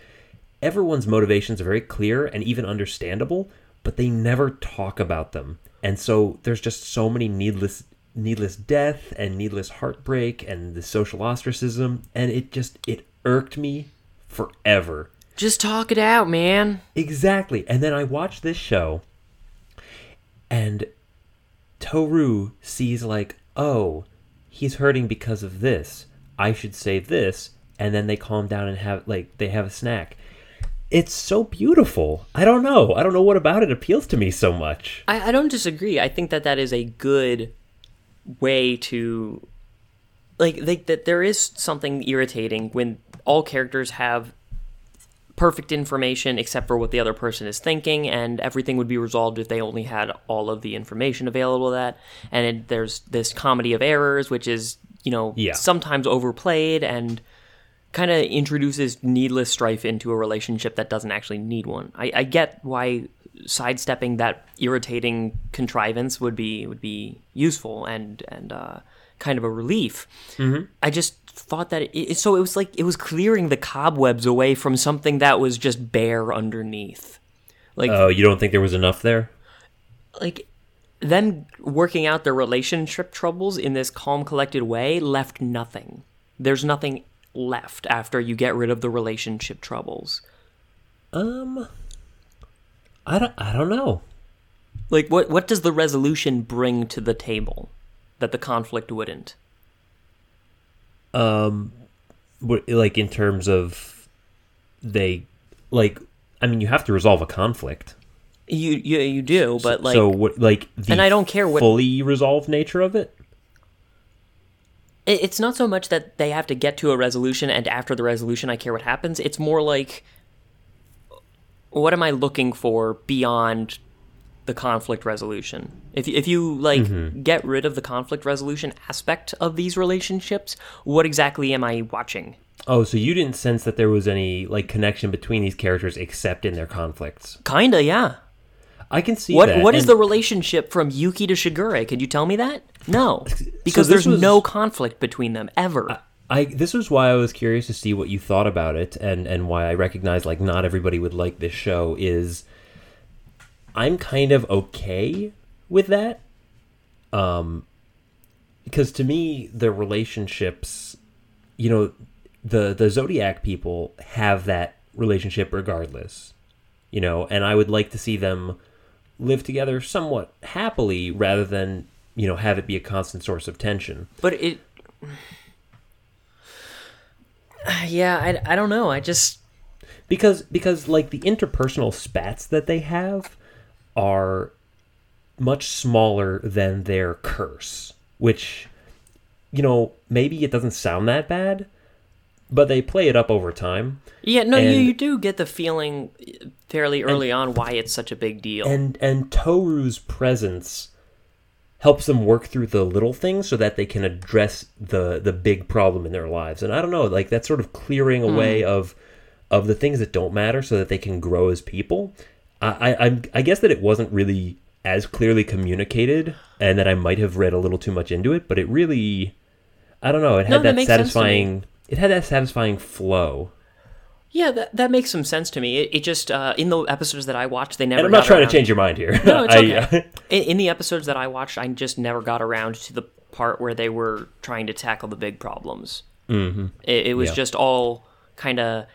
everyone's motivations are very clear and even understandable, but they never talk about them, and so there's just so many needless needless death and needless heartbreak and the social ostracism and it just it irked me forever. Just talk it out, man. exactly. And then i watched this show and toru sees like oh he's hurting because of this. I should say this. And then they calm down and have like they have a snack it's so beautiful i don't know i don't know what about it appeals to me so much I, I don't disagree. I think that that is a good way to like they, that there is something irritating when all characters have perfect information except for what the other person is thinking and everything would be resolved if they only had all of the information available that and it, there's this comedy of errors which is you know Yeah. sometimes overplayed and kind of introduces needless strife into a relationship that doesn't actually need one I, I get why sidestepping that irritating contrivance would be would be useful and and uh, kind of a relief. Mm-hmm. I just thought that it, it, so it was like it was clearing the cobwebs away from something that was just bare underneath. Like Oh, you don't think there was enough there? like them working out their relationship troubles in this calm collected way left nothing. There's nothing left after you get rid of the relationship troubles. Um, I don't. I don't know. Like what what does the resolution bring to the table that the conflict wouldn't? Um, like in terms of they, like, I mean, you have to resolve a conflict. You you you do, but like so what, like, the And I don't care what- fully resolved nature of it. It- it's not so much that they have to get to a resolution and after the resolution I care what happens. It's more like what am I looking for beyond the conflict resolution? If if you like mm-hmm. get rid of the conflict resolution aspect of these relationships, what exactly am I watching? Oh, so you didn't sense that there was any like connection between these characters except in their conflicts. Kinda, yeah. I can see What that. what is and- the relationship from Yuki to Shigure? Could you tell me that? No, because this there's was- no conflict between them ever. I this was why I was curious to see what you thought about it and and why I recognize like not everybody would like this show is I'm kind of okay with that. Um because to me the relationships you know the the zodiac people have that relationship regardless. You know, and I would like to see them live together somewhat happily rather than, you know, have it be a constant source of tension. But it, yeah, I, I don't know. I just because because like the interpersonal spats that they have are much smaller than their curse which you know maybe it doesn't sound that bad but they play it up over time yeah no, you And- you do get the feeling uh, fairly early on why it's such a big deal. and and toru's presence helps them work through the little things so that they can address the the big problem in their lives and i don't know like that sort of clearing hmm. away of of the things that don't matter so that they can grow as people i i I'm- guess that it wasn't really as clearly communicated and that i might have read a little too much into it but it really i don't know it No, had that that makes sense to me. satisfying it had that satisfying flow yeah, that that makes some sense to me. It, it just uh, in the episodes that I watched, they never. and i'm not trying around- to change your mind here No, it's I, okay. in, in the episodes that I watched, I just never got around to the part where they were trying to tackle the big problems. Mm-hmm. It, it was Yeah. just all kind of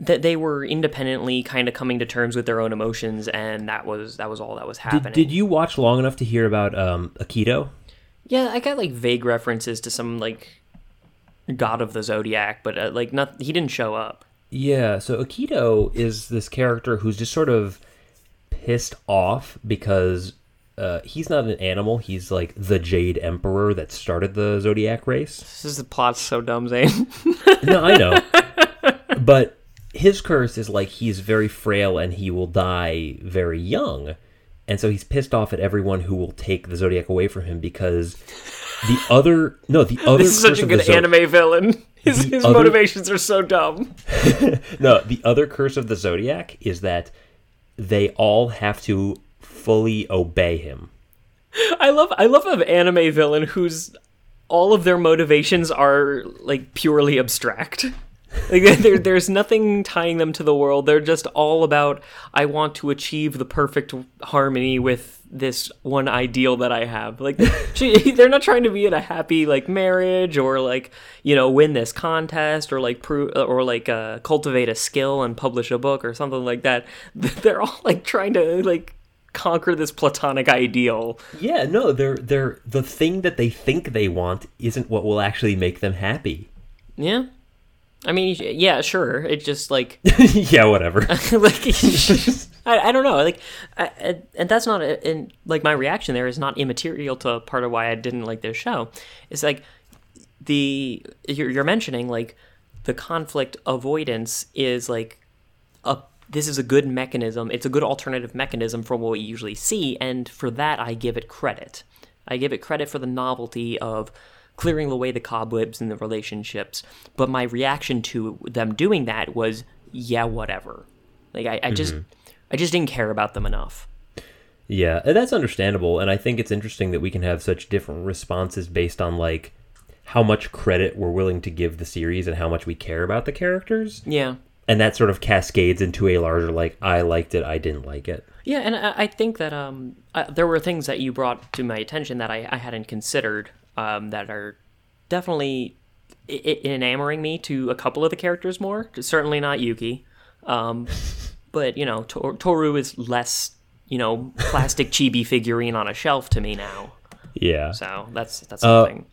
that they were independently kind of coming to terms with their own emotions, and that was that was all that was happening. did, did you watch long enough to hear about um akito Yeah, I got like vague references to some like god of the zodiac, but uh, like not he didn't show up. Yeah, so Akito is this character who's just sort of pissed off because uh, he's not an animal. He's like the Jade Emperor that started the Zodiac race. This is the plot's so dumb, Zane. No, I know. but his curse is like he's very frail and he will die very young. And so he's pissed off at everyone who will take the Zodiac away from him because the other no, the other this is such a good Zo- anime villain. His, his other- motivations are so dumb. No, the other curse of the Zodiac is that they all have to fully obey him. I love I love an anime villain whose all of their motivations are like purely abstract. Like there, there's nothing tying them to the world. They're just all about I want to achieve the perfect harmony with this one ideal that I have. Like they're not trying to be in a happy like marriage or like you know win this contest or like prove or like uh, cultivate a skill and publish a book or something like that. They're all like trying to like conquer this platonic ideal. Yeah, no, they're they're the thing that they think they want isn't what will actually make them happy. Yeah. I mean, yeah, sure. It's just like, yeah, whatever. like I, I don't know. Like, I, I- and that's not, and like my reaction there is not immaterial to part of why I didn't like this show. It's like the you're, you're mentioning like the conflict avoidance is like a this is a good mechanism. It's a good alternative mechanism from what we usually see, and for that I give it credit. I give it credit for the novelty of clearing away the cobwebs in the relationships. But my reaction to them doing that was, yeah, whatever. Like I, I just I just didn't care about them enough. Yeah, that's understandable, and I think it's interesting that we can have such different responses based on like how much credit we're willing to give the series and how much we care about the characters, Yeah. and that sort of cascades into a larger like I liked it, I didn't like it. Yeah, and I, I think that um, uh, there were things that you brought to my attention that I, I hadn't considered um, that are definitely I- enamoring me to a couple of the characters more. Certainly not Yuki, um, but you know, Tor- Toru is less you know plastic chibi figurine on a shelf to me now. Yeah. So that's that's Uh, something.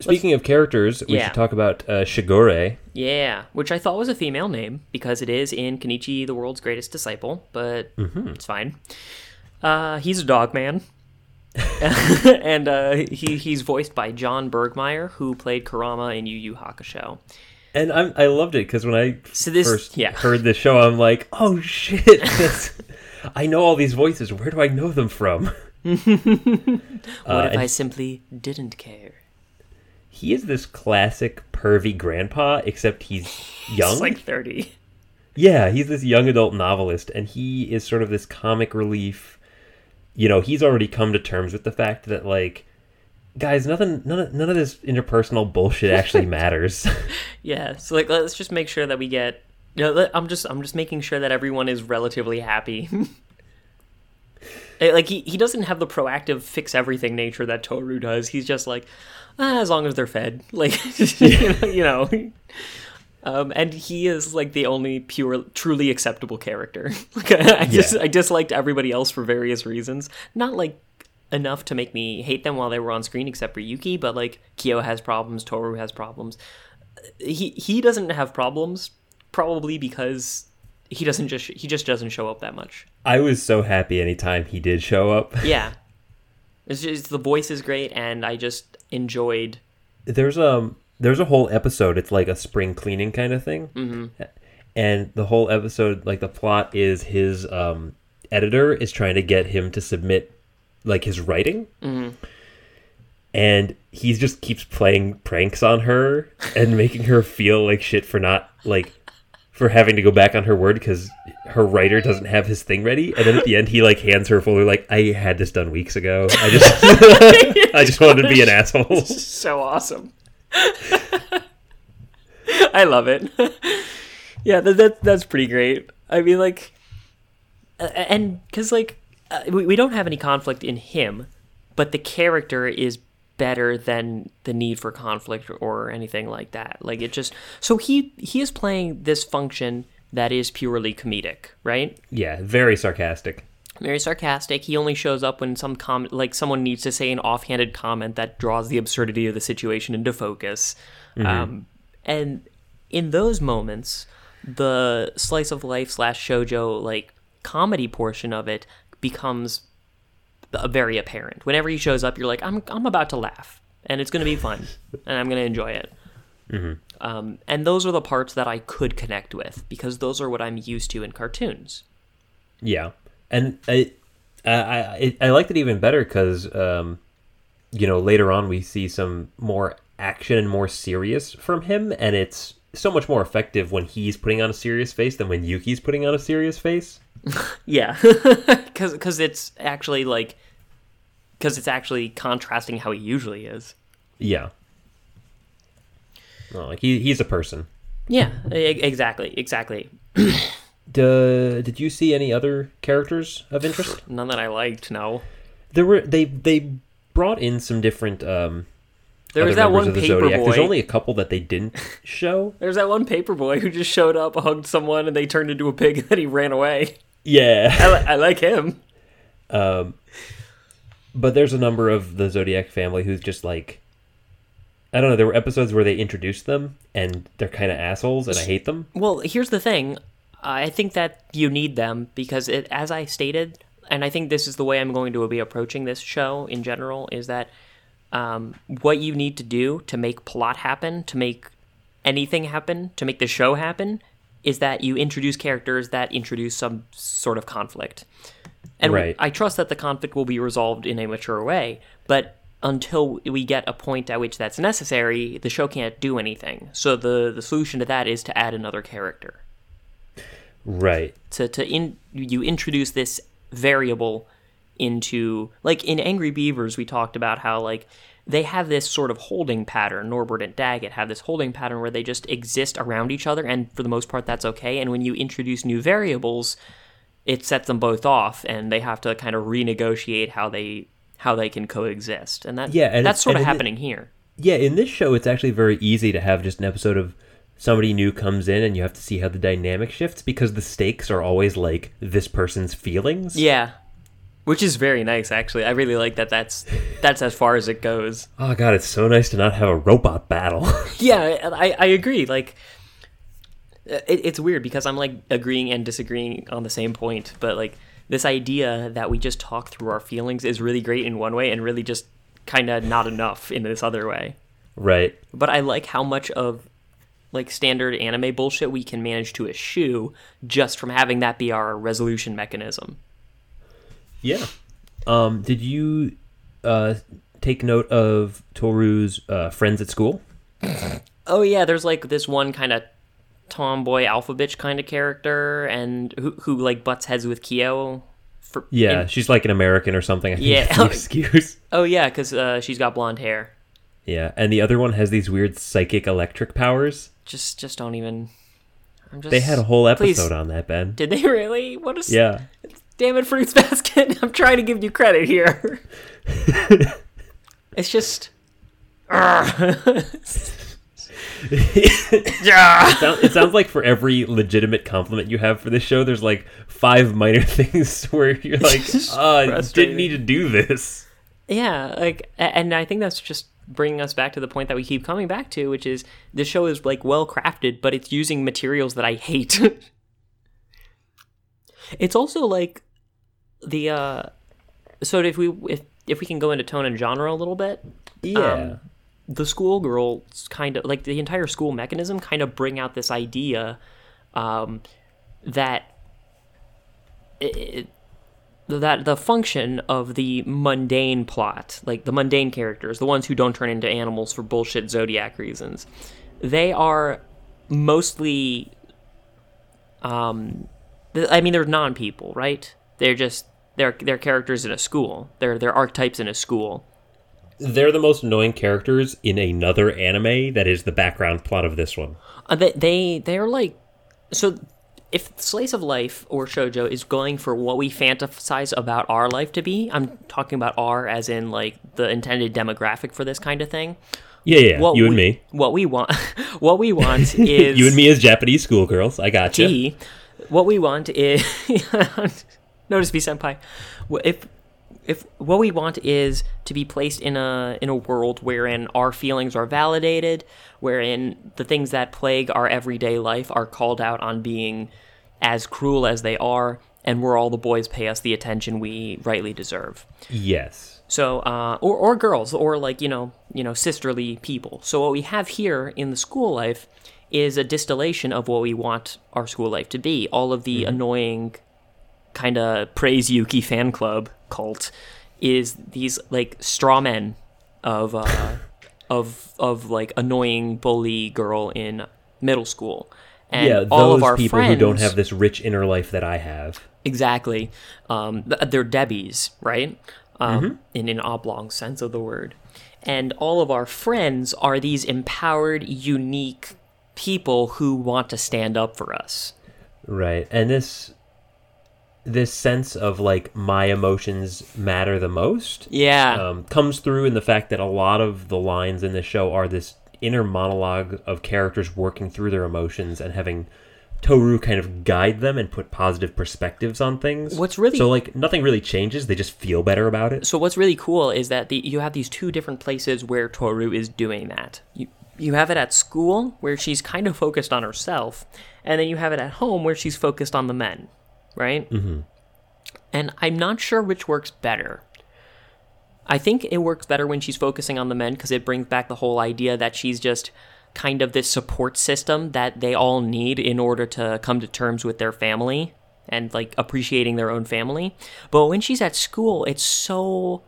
Speaking of characters, we Yeah. should talk about uh, Shigure. Yeah, which I thought was a female name because it is in Kenichi, the world's greatest disciple, but it's fine. Uh, he's a dog man. And uh, he he's voiced by John Burgmeier, who played Kurama in Yu Yu Hakusho. And I'm, I loved it because when I So this- first yeah. heard this show, I'm like, oh shit, this- I know all these voices. Where do I know them from? What Uh, if I simply didn't care? He is this classic pervy grandpa, except he's young. It's like thirty. Yeah, he's this young adult novelist, and he is sort of this comic relief. You know, he's already come to terms with the fact that, like, guys, nothing, none of, none of this interpersonal bullshit actually matters. Yeah, so like let's just make sure that we get. You know, I'm just I'm just making sure that everyone is relatively happy. Eh, like he, he doesn't have the proactive fix everything nature that Toru does. He's just like, ah, as long as they're fed, like you know. You know. Um, and he is like the only pure, truly acceptable character. like I, I just I disliked everybody else for various reasons. Not like enough to make me hate them while they were on screen, except for Yuki. But like Kyo has problems, Toru has problems he he doesn't have problems probably because he doesn't just he just doesn't show up that much I was so happy anytime he did show up. yeah it's just the voice is great and i just enjoyed there's um there's a whole episode it's like a spring cleaning kind of thing. Mm-hmm. and the whole episode like the plot is his um editor is trying to get him to submit like his writing. And he just keeps playing pranks on her and making her feel like shit for not like for having to go back on her word because her writer doesn't have his thing ready. And then at the end he like hands her a folder like i had this done weeks ago. I just i just wanted to be an asshole. So awesome i love it. Yeah that, that that's pretty great. I mean like and because like uh, we, we don't have any conflict in him but the character is better than the need for conflict or anything like that. Like it just so he he is playing this function that is purely comedic right? Yeah, very sarcastic. Very sarcastic. He only shows up when some comment, like someone needs to say an offhanded comment that draws the absurdity of the situation into focus. Um, and in those moments, the slice of life slash shojo like comedy portion of it becomes very apparent. Whenever he shows up, you're like, I'm I'm about to laugh, and it's going to be fun, and I'm going to enjoy it. Um, and those are the parts that I could connect with because those are what I'm used to in cartoons. Yeah, and I I I, I liked it even better because um, you know later on we see some more action and more serious from him, and it's so much more effective when he's putting on a serious face than when Yuki's putting on a serious face. Yeah, because because it's actually like because it's actually contrasting how he usually is. Yeah. No, like he he's a person. Yeah, exactly, exactly. Duh, did you see any other characters of interest? None that I liked. No, there were they they brought in some different um there was that one the paper Zodiac. There's boy. only a couple that they didn't show. There's that one paper boy who just showed up, hugged someone, and they turned into a pig, and then he ran away. Yeah. I, li- I like him. Um, but there's a number of the Zodiac family who's just like I don't know, there were episodes where they introduced them and they're kind of assholes and I hate them. Well, here's the thing. I think that you need them because, it, as I stated, and I think this is the way I'm going to be approaching this show in general, is that um, what you need to do to make plot happen, to make anything happen, to make the show happen, is that you introduce characters that introduce some sort of conflict. And Right. I trust that the conflict will be resolved in a mature way, but until we get a point at which that's necessary, the show can't do anything. So the the solution to that is to add another character. Right. to to in you introduce this variable into like in Angry Beavers we talked about how like they have this sort of holding pattern. Norbert and Daggett have this holding pattern where they just exist around each other, and for the most part that's okay. And when you introduce new variables, it sets them both off, and they have to kind of renegotiate how they how they can coexist. And that Yeah, and that's sort of happening here. Yeah, in this show, it's actually very easy to have just an episode of somebody new comes in and you have to see how the dynamic shifts because the stakes are always like this person's feelings. Yeah. Which is very nice, actually. I really like that. That's that's as far as it goes. Oh god, it's so nice to not have a robot battle. Yeah, I, I agree. Like, it, it's weird because I'm like agreeing and disagreeing on the same point, but like this idea that we just talk through our feelings is really great in one way and really just kind of not enough in this other way. right. But I like how much of like standard anime bullshit we can manage to eschew just from having that be our resolution mechanism. Yeah. Um, did you uh, take note of Toru's uh, friends at school? Oh yeah, there's like this one kind of tomboy alpha bitch kind of character, and who who like butts heads with Kyo. For, Yeah, in- she's like an American or something. I think Yeah. excuse. oh yeah, because uh, she's got blonde hair. Yeah, and the other one has these weird psychic electric powers. Just just don't even. I'm just. They had a whole Please. episode on that, Ben. Did they really? What a s- Yeah. damn it, fruits basket! I'm trying to give you credit here. it's just. It, it sounds like for every legitimate compliment you have for this show, there's like five minor things where you're like, uh, frustrating. didn't need to do this. Yeah, like, and I think that's just bringing us back to the point that we keep coming back to, which is the show is like well crafted, but it's using materials that I hate. it's also like the uh so if we if if we can go into tone and genre a little bit, Yeah. Um, the schoolgirls kind of like the entire school mechanism kind of bring out this idea um, that it, that the function of the mundane plot, like the mundane characters, the ones who don't turn into animals for bullshit zodiac reasons, they are mostly um I mean they're non-people, right? They're just they're they're characters in a school. They're they're archetypes in a school. They're the most annoying characters in another anime that is the background plot of this one. Uh, they they they're like so. If Slice of Life or Shoujo is going for what we fantasize about our life to be, I'm talking about R as in like the intended demographic for this kind of thing. Yeah, yeah, What you and we, me. What we want, what we want is You and me as Japanese schoolgirls. I got you. What we want is notice me, senpai. If if what we want is to be placed in a in a world wherein our feelings are validated, wherein the things that plague our everyday life are called out on being as cruel as they are, and where all the boys pay us the attention we rightly deserve. Yes. So, uh, or or girls, or like you know, you know, sisterly people. So what we have here in the school life is a distillation of what we want our school life to be. All of the annoying, kind of praise Yuki fan club cult is these like straw men of uh, of of like annoying bully girl in middle school. And yeah, those all of our people friends, who don't have this rich inner life that I have. Exactly. Um, they're Debbies, right? Um, In an oblong sense of the word. And all of our friends are these empowered, unique people who want to stand up for us. Right. And this this sense of like my emotions matter the most Yeah. um, comes through in the fact that a lot of the lines in the show are this inner monologue of characters working through their emotions and having Toru kind of guide them and put positive perspectives on things. What's really- so like nothing really changes; they just feel better about it. so what's really cool is that the, you have these two different places where Toru is doing that. You, you have it at school, where she's kind of focused on herself, and then you have it at home, where she's focused on the men, right? Mm-hmm. And I'm not sure which works better. I think it works better when she's focusing on the men because it brings back the whole idea that she's just kind of this support system that they all need in order to come to terms with their family and like appreciating their own family. But when she's at school, it's so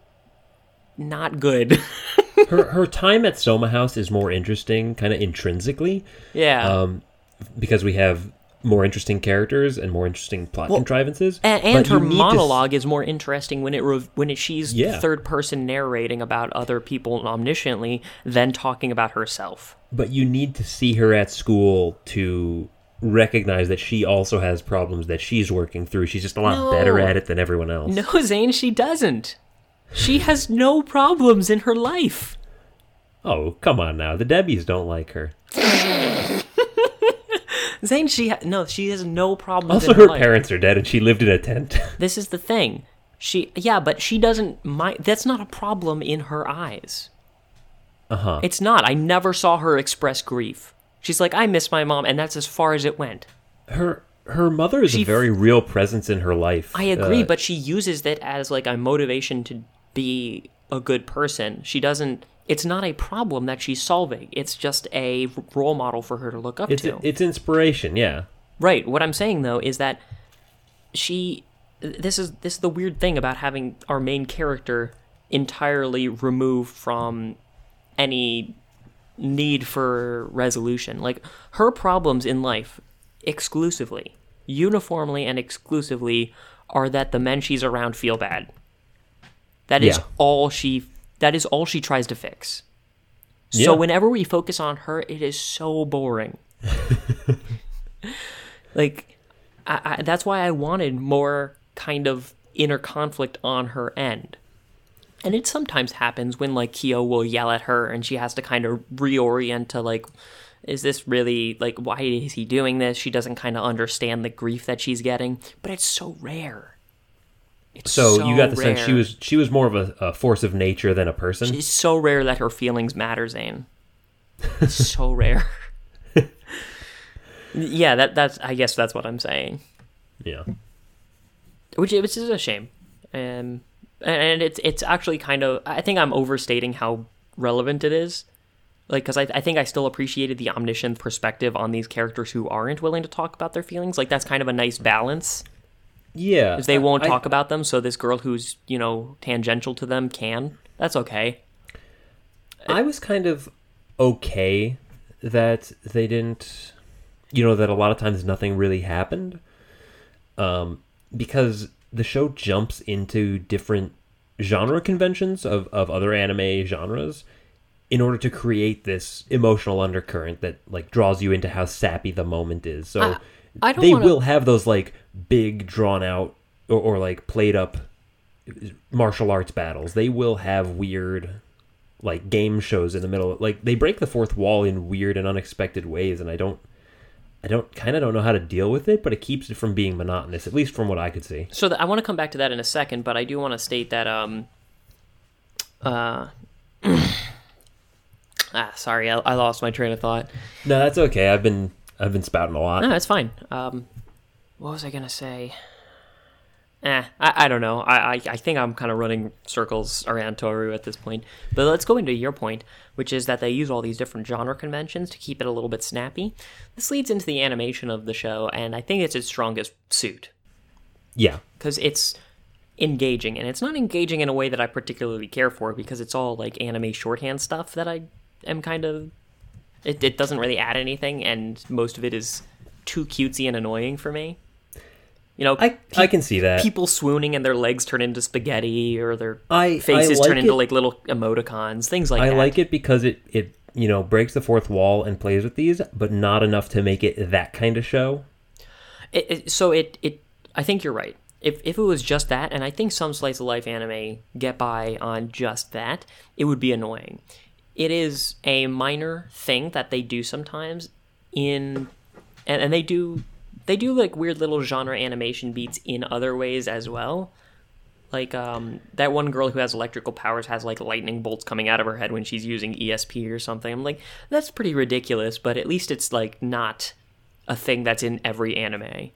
not good. her her time at Sohma House is more interesting, kind of intrinsically, yeah. um, because we have more interesting characters and more interesting plot contrivances. And, and her you need to s- monologue is more interesting when it rev- when it, she's Yeah. third person narrating about other people omnisciently than talking about herself. but you need to see her at school to recognize that she also has problems that she's working through. She's just a lot better at it than everyone else. No, Zane, she doesn't. She has no problems in her life. Oh, come on now. The Debbies don't like her. Zane, she ha- no, she has no problems. Also, her, her parents are dead and she lived in a tent. This is the thing. She, yeah, but she doesn't mind. That's not a problem in her eyes. uh huh. It's not. I never saw her express grief. She's like, I miss my mom, and that's as far as it went. Her her mother is She a very real presence in her life. I agree, Uh, but she uses that as like a motivation to be a good person. She doesn't. It's not a problem that she's solving. It's just a role model for her to look up it's to. it's inspiration. Yeah. Right. What I'm saying though is that she this is this is the weird thing about having our main character entirely removed from any need for resolution. Like her problems in life exclusively, uniformly and exclusively are that the men she's around feel bad. That is Yeah. all she that is all she tries to fix. So Yeah. whenever we focus on her, it is so boring. like I, I, that's why I wanted more kind of inner conflict on her end. And it sometimes happens when like Kyo will yell at her and she has to kind of reorient to like is this really like why is he doing this? She doesn't kind of understand the grief that she's getting, but it's so rare. It's So, you got the sense she was she was more of a, a force of nature than a person. It's so rare that her feelings matter, Zane. So rare. yeah, that that's I guess that's what I'm saying. yeah. which which is a shame. Um, and it's it's actually kind of I think I'm overstating how relevant it is. Like, because I, I think I still appreciated the omniscient perspective on these characters who aren't willing to talk about their feelings. Like, that's kind of a nice balance. Yeah. Because they won't I- talk about them, so this girl who's, you know, tangential to them can. That's okay. I was kind of okay that they didn't, you know, that a lot of times nothing really happened, um, because the show jumps into different genre conventions of of other anime genres in order to create this emotional undercurrent that like draws you into how sappy the moment is. So I- I don't they wanna- will have those like big drawn out or, or like played up martial arts battles. They will have weird like game shows in the middle. Like they break the fourth wall in weird and unexpected ways, and I don't, I don't kind of don't know how to deal with it. But it keeps it from being monotonous, at least from what I could see. So th- I want to come back to that in a second, but I do want to state that um uh ah sorry I, I lost my train of thought. No, that's okay. I've been I've been spouting a lot. No, that's fine. Um, what was I gonna say? Eh, I, I don't know. I, I, I think I'm kind of running circles around Toru at this point. But let's go into your point, which is that they use all these different genre conventions to keep it a little bit snappy. This leads into the animation of the show, and I think it's its strongest suit Yeah, because it's engaging, and it's not engaging in a way that I particularly care for because it's all like anime shorthand stuff that I am kind of. It, it doesn't really add anything, and most of it is too cutesy and annoying for me. You know, I I can see that. people swooning and their legs turn into spaghetti or their I- faces I like turn into like little emoticons, things like I that. I like it because it it you know breaks the fourth wall and plays with these, but not enough to make it that kind of show. It, it, so it it I think you're right. If if it was just that, and I think some slice of life anime get by on just that, it would be annoying. It is a minor thing that they do sometimes in, and, and they do they do like weird little genre animation beats in other ways as well. Like um, that one girl who has electrical powers has like lightning bolts coming out of her head when she's using ESP or something. I'm like, that's pretty ridiculous, but at least it's like not a thing that's in every anime.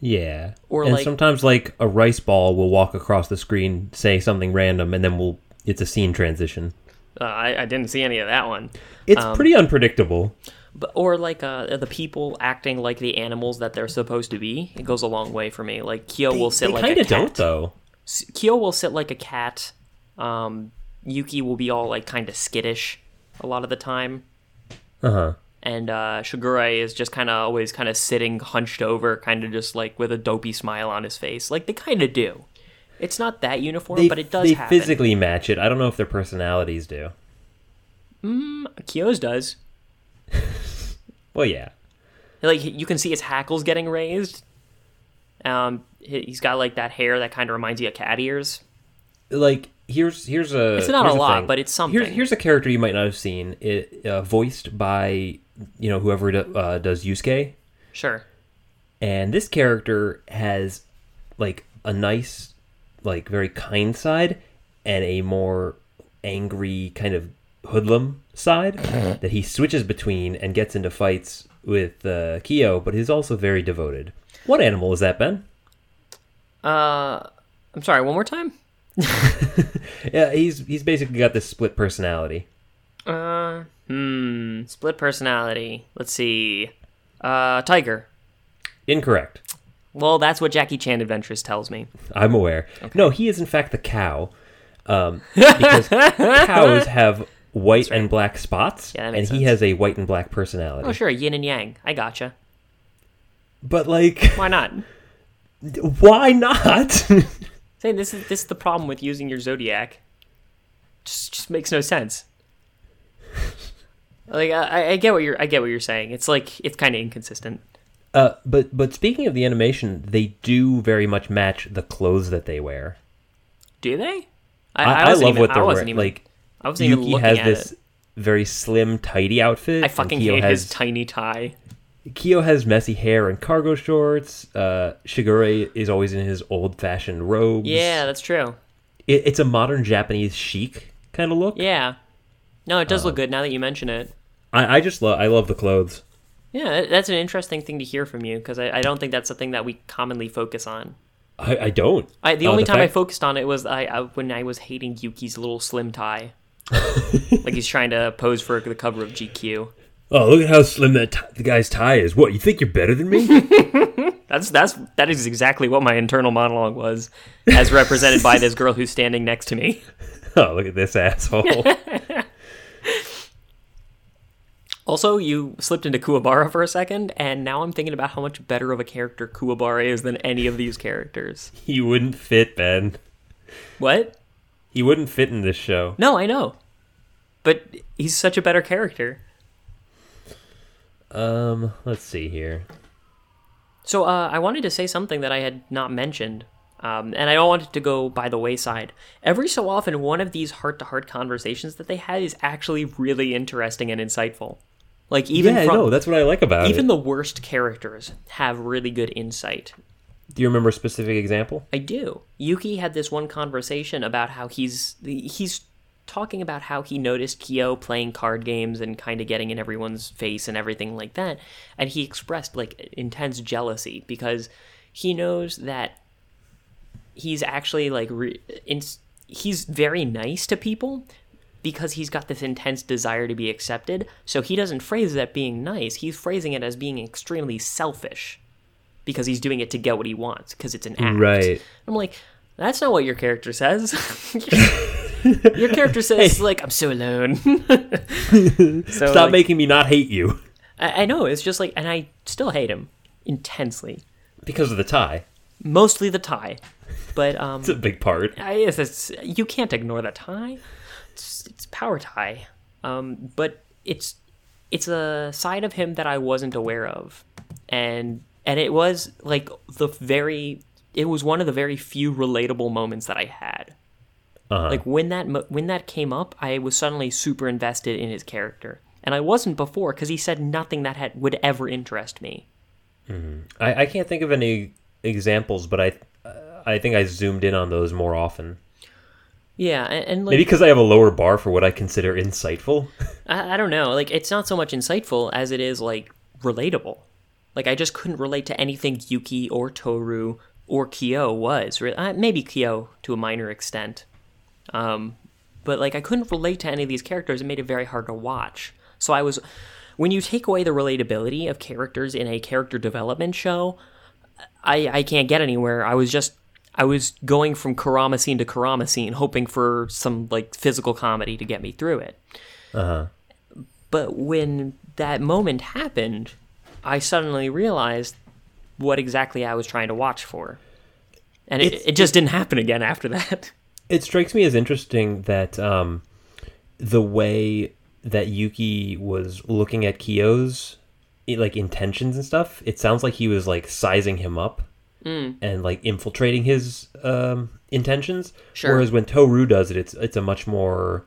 Yeah. Or, and like- sometimes like a rice ball will walk across the screen, say something random, and then we'll it's a scene transition. Uh, I, I didn't see any of that one. It's Um, pretty unpredictable. But or like uh, the people acting like the animals that they're supposed to be. It goes a long way for me. Like Kyo will sit they like kind a of cat. don't though. Kyo will sit like a cat. Um, Yuki will be all like kind of skittish a lot of the time. Uh huh. and uh, Shigure is just kind of always kind of sitting hunched over, kind of just like with a dopey smile on his face. Like they kind of do. It's not that uniform, They, but it does they happen. physically match it. I don't know if their personalities do. Mm, Kyo's does. Well, yeah. Like you can see his hackles getting raised. Um, he- he's got like that hair that kind of reminds you of cat ears. Like here's here's a. It's not a lot, thing. but it's Here's something. here's a character you might not have seen. It uh, voiced by you know whoever do, uh, does Yusuke, Sure. and this character has like a nice, like very kind side, and a more angry kind of hoodlum side that he switches between and gets into fights with uh, Kyo, but he's also very devoted. What animal is that, Ben? Uh, I'm sorry. One more time. Yeah, he's he's basically got this split personality. Uh, hmm. Split personality. Let's see. Uh, tiger. Incorrect. Well, that's what Jackie Chan Adventures tells me. I'm aware. No, he is in fact the cow, um, because cows have white and black spots, Yeah, and makes he has a white and black personality. Oh, sure. Yin and yang. I gotcha. But like, Why not? why not? Say this is this is the problem with using your zodiac. Just just makes no sense. Like I, I get what you're I get what you're saying. It's like it's kind of inconsistent. Uh, but but speaking of the animation, they do very much match the clothes that they wear. Do they? I, I, wasn't love even- what they're wasn't wearing. even, Like I wasn't even Yuki looking has at this it. very slim, tidy outfit. I fucking hate has his tiny tie. Kyo has messy hair and cargo shorts. Uh, Shigure is always in his old-fashioned robes. Yeah, that's true. it, it's a modern Japanese chic kind of look. Yeah. No, it does look good now that you mention it. I, I just love I love the clothes. Yeah, that's an interesting thing to hear from you because I, I don't think that's something that we commonly focus on. I, I don't. I, the Uh, only time I focused on it was I, I when I was hating Yuki's little slim tie. like he's trying to pose for the cover of GQ. Oh, look at how slim that t- the guy's tie is. What you think you're better than me? That's that's that is exactly what my internal monologue was, as represented by this girl who's standing next to me. oh, look at this asshole. Also, you slipped into Kuwabara for a second, and now I'm thinking about how much better of a character Kuwabara is than any of these characters. he wouldn't fit, Ben. What? He wouldn't fit in this show. No, I know, but he's such a better character. Um, let's see here. So uh, I wanted to say something that I had not mentioned, um, and I don't want it to go by the wayside. Every so often, one of these heart-to-heart conversations that they had is actually really interesting and insightful. Like even yeah, from no, that's what I like about even it. the worst characters have really good insight. Do you remember a specific example? I do. Yuki had this one conversation about how he's he's talking about how he noticed Kyo playing card games and kind of getting in everyone's face and everything like that, and he expressed like intense jealousy because he knows that he's actually like re- in, he's very nice to people because he's got this intense desire to be accepted. So he doesn't phrase that being nice. He's phrasing it as being extremely selfish because he's doing it to get what he wants because it's an act. Right. I'm like, that's not what your character says. your character says like, I'm so alone. so Stop like, making me not hate you I, I know it's just like, and I still hate him intensely. because of the tie. Mostly the tie, but um, It's a big part. I guess it's you can't ignore the tie. It's, it's power tie, um, but it's it's a side of him that I wasn't aware of, and and it was like the very it was one of the very few relatable moments that I had. Uh-huh. Like when that when that came up, I was suddenly super invested in his character, and I wasn't before because he said nothing that had would ever interest me. I, I can't think of any examples, but I I think I zoomed in on those more often. Yeah, and, and like Maybe because I have a lower bar for what I consider insightful. I, I don't know. Like, it's not so much insightful as it is like relatable. Like, I just couldn't relate to anything Yuki or Toru or Kyo was. Uh, maybe Kyo to a minor extent. Um, but like, I couldn't relate to any of these characters. It made it very hard to watch. So I was, when you take away the relatability of characters in a character development show, I I can't get anywhere. I was just. I was going from Karama scene to Karama scene, hoping for some like physical comedy to get me through it but But when that moment happened, I suddenly realized what exactly I was trying to watch for. And it, it just didn't happen again after that. It strikes me as interesting that um, the way that Yuki was looking at Kyo's like intentions and stuff, it sounds like he was like sizing him up and like infiltrating his um, intentions. Sure. Whereas when Toru does it, it's it's a much more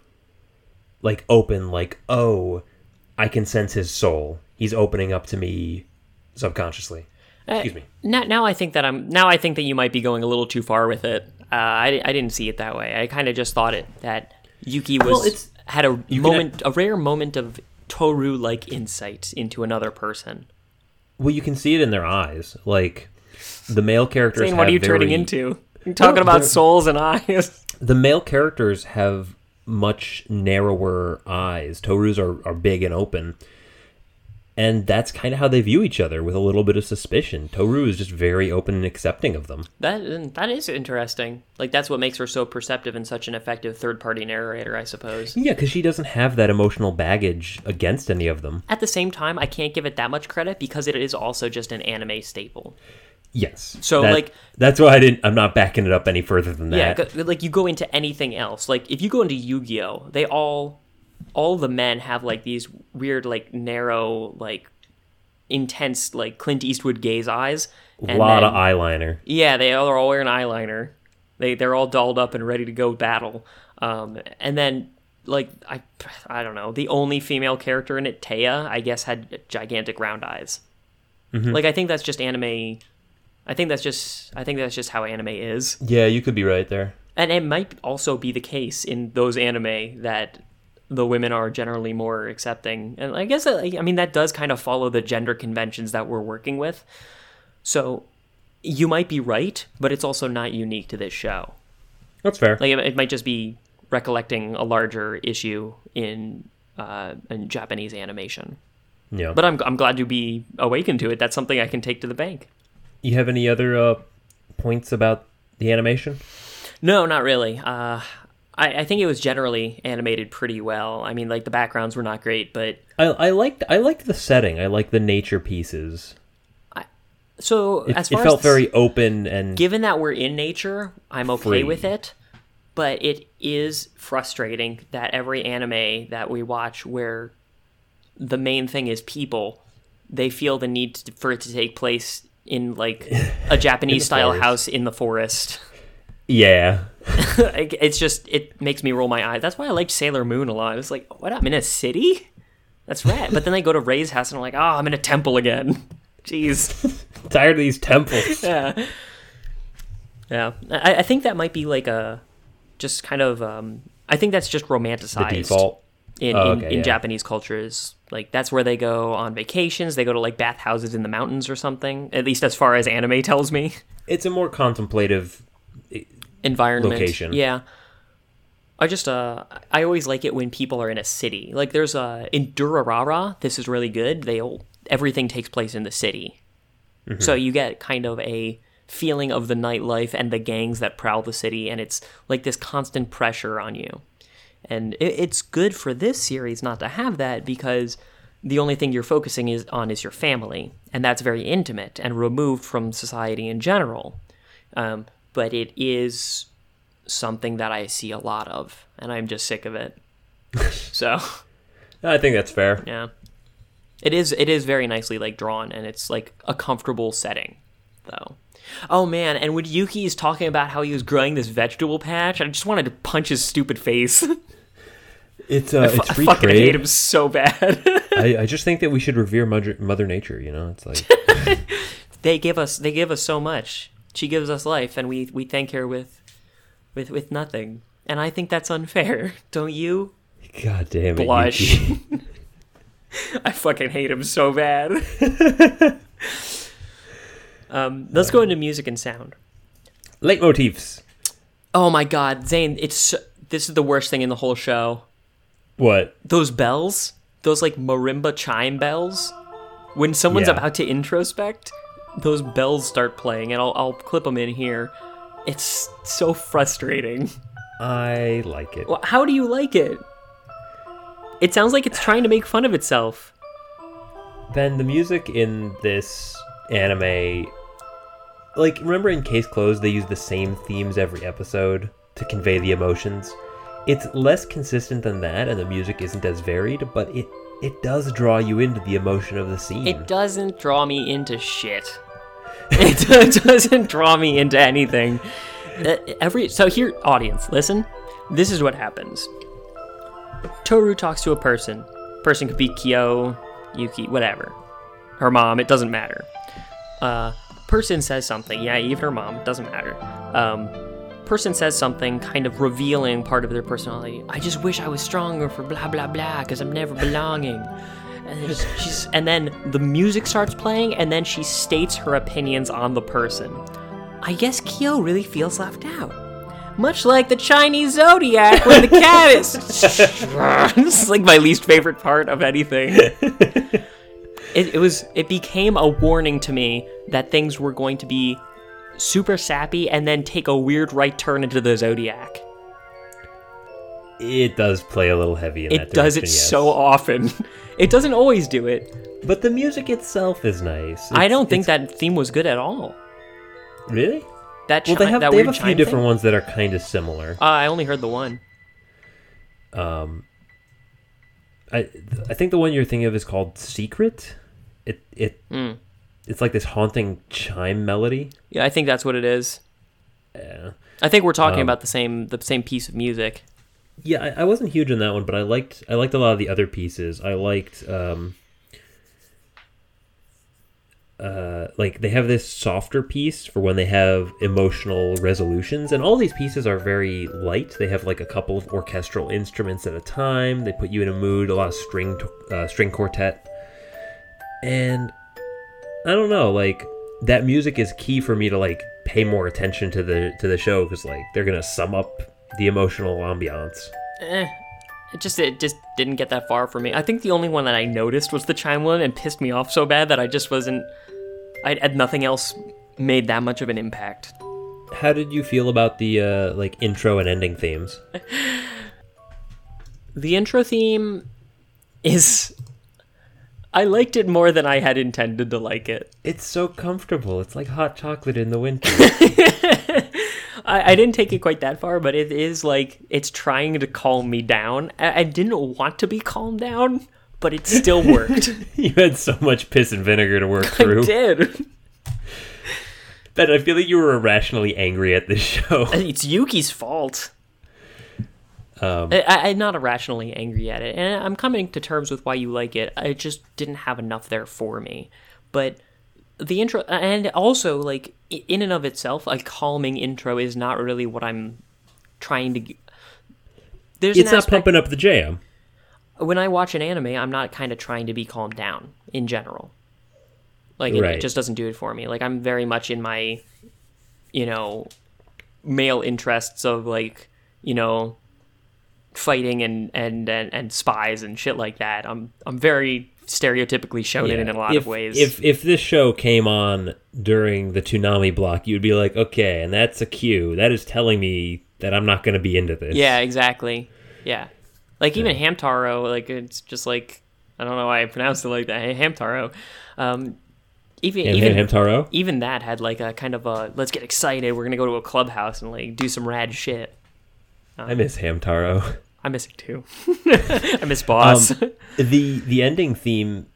like open, like oh, I can sense his soul. He's opening up to me subconsciously. Excuse me. Now, now I think that I'm now I think that you might be going a little too far with it. Uh, I, I didn't see it that way. I kind of just thought it that Yuki was Well, it's- had a moment, a rare moment of Toru like insight into another person. Well, you can see it in their eyes. Like the male characters. Zane, what are you turning into? You're talking No, about souls and eyes. the male characters have much narrower eyes. Toru's are, are big and open. And that's kind of how they view each other with a little bit of suspicion. Toru is just very open and accepting of them. That that is interesting. Like that's what makes her so perceptive and such an effective third party narrator, I suppose. Yeah, because she doesn't have that emotional baggage against any of them. At the same time, I can't give it that much credit because it is also just an anime staple. Yes. So, That- like- that's why I didn't. I'm not backing it up any further than that. go- like you go into anything else. Like if you go into Yu-Gi-Oh, they all all the men have like these weird like narrow like intense like Clint Eastwood gaze eyes. a lot then- of eyeliner. Yeah, they all are all wearing eyeliner. They they're all dolled up and ready to go battle. Um, and then like I I don't know, the only female character in it, Taya, I guess had gigantic round eyes. Like I think that's just anime. I think that's just I think that's just how anime is. Yeah, you could be right there. And it might also be the case in those anime that the women are generally more accepting. And I guess, I mean, that does kind of follow the gender conventions that we're working with. So you might be right, but it's also not unique to this show. That's fair. Like, it, it might just be recollecting a larger issue in, uh, in Japanese animation. yeah. But I'm, I'm glad to be awakened to it. That's something I can take to the bank. You have any other uh, points about the animation? No, not really. Uh, I, I think it was generally animated pretty well. I mean, like the backgrounds were not great, but I, I liked I liked the setting. I like the nature pieces. so It, as it felt as very open and given that we're in nature, I'm okay Free. with it. But it is frustrating that every anime that we watch, where the main thing is people, they feel the need to, for it to take place in like a Japanese style forest. house in the forest. yeah. It's just it makes me roll my eyes. That's why I liked Sailor Moon a lot. It's like, what? I'm in a city. That's right. But then they go to Ray's house and I'm like, oh, I'm in a temple again. Jeez. Tired of these temples. yeah. Yeah. I, I think that might be like a just kind of um I think that's just the romanticized default. in, Oh, in, okay, in yeah. Japanese cultures. Like that's where they go on vacations. They go to like bathhouses in the mountains or something. At least as far as anime tells me. It's a more contemplative. Eh, environment. Location. Yeah. I just uh I always like it when people are in a city. Like there's a in Durarara, this is really good. They all everything takes place in the city. Mm-hmm. So you get kind of a feeling of the nightlife and the gangs that prowl the city and it's like this constant pressure on you. And it, it's good for this series not to have that because the only thing you're focusing is on is your family, and that's very intimate and removed from society in general. Um, but it is something that I see a lot of, and I'm just sick of it. so I think that's fair. yeah, it is. It is very nicely like drawn, and it's like a comfortable setting, though. Oh man, and when Yuki is talking about how he was growing this vegetable patch, I just wanted to punch his stupid face. It's uh, it's I free fucking trade. hate him so bad. I, I just think that we should revere Mother, Mother Nature. You know, it's like they give us they give us so much. She gives us life, and we we thank her with with with nothing. And I think that's unfair, don't you? God damn it, Blush. I fucking hate him so bad. um, let's go into music and sound. Leitmotifs. Oh my god, Zane, it's so- this is the worst thing in the whole show. What? Those bells, those like marimba chime bells. When someone's Yeah. about to introspect, those bells start playing, and I'll I'll clip them in here. It's so frustrating. I like it. Well, How do you like it? It sounds like it's trying to make fun of itself. Ben, the music in this anime, like remember in Case Closed, they use the same themes every episode to convey the emotions. It's less consistent than that, and the music isn't as varied, but it it does draw you into the emotion of the scene. It doesn't draw me into shit. it doesn't draw me into anything. Uh, Every so here, audience, listen. This is what happens. Toru talks to a person. Person could be Kyo, Yuki, whatever. Her mom. It doesn't matter. Uh, person says something. Yeah, even her mom. It doesn't matter. Um, person says something, kind of revealing part of their personality. I just wish I was stronger for blah blah blah because I'm never belonging. And and then the music starts playing, and then she states her opinions on the person. I guess Kyo really feels left out. Much like the Chinese zodiac when the cat is. this is like my least favorite part of anything. It, it was. It became a warning to me that things were going to be super sappy and then take a weird right turn into the zodiac. It does play a little heavy in that It does it yes. so often. It doesn't always do it. But the music itself is nice. I don't think it's- that theme was good at all. really. That Well, they have that they have a few different thing? ones that are kind of similar. Uh, I only heard the one. Um, I I think the one you're thinking of is called Secret. It it Mm. It's like this haunting chime melody. Yeah, I think that's what it is. Yeah, I think we're talking Um, about the same the same piece of music. yeah. I, I wasn't huge on that one, but I liked I liked a lot of the other pieces. I liked um. Uh, like they have this softer piece for when they have emotional resolutions, and all these pieces are very light. They have like a couple of orchestral instruments at a time. They put you in a mood. A lot of string uh, string quartet, and I don't know, like that music is key for me to like pay more attention to the to the show because like they're gonna sum up the emotional ambiance. Eh, it just it just didn't get that far for me. I think the only one that I noticed was the chime one and pissed me off so bad that I just wasn't. I had nothing else made that much of an impact. How did you feel about the uh, like intro and ending themes? The intro theme is. I liked it more than I had intended to like it. It's so comfortable. It's like hot chocolate in the winter. I, I didn't take it quite that far, but it is like it's trying to calm me down. I, I didn't want to be calmed down, but it still worked. you had so much piss and vinegar to work through. I did. But I feel like you were irrationally angry at this show. It's Yuki's fault. Um, I, I'm not irrationally angry at it, and I'm coming to terms with why you like it. It just didn't have enough there for me. But the intro, and also like in and of itself, a calming intro is not really what I'm trying to. There's it's not aspect pumping up the jam. when I watch an anime, I'm not kind of trying to be calmed down in general. Like it, it just doesn't do it for me. Like I'm very much in my, you know, male interests of like, you know, fighting and and and, and spies and shit like that. I'm I'm very stereotypically shonen in a lot if, of ways. If if this show came on during the Toonami block, you'd be like, okay, and that's a cue. That is telling me that I'm not going to be into this. yeah, exactly. Yeah, like even Hamtaro, like it's just like I don't know why I pronounced it like that. Hey, Hamtaro. Um, even Ham, even Ham, Hamtaro. even that had like a kind of a let's get excited we're gonna go to a clubhouse and like do some rad shit I miss Hamtaro. i miss it too i miss boss Um, the the ending theme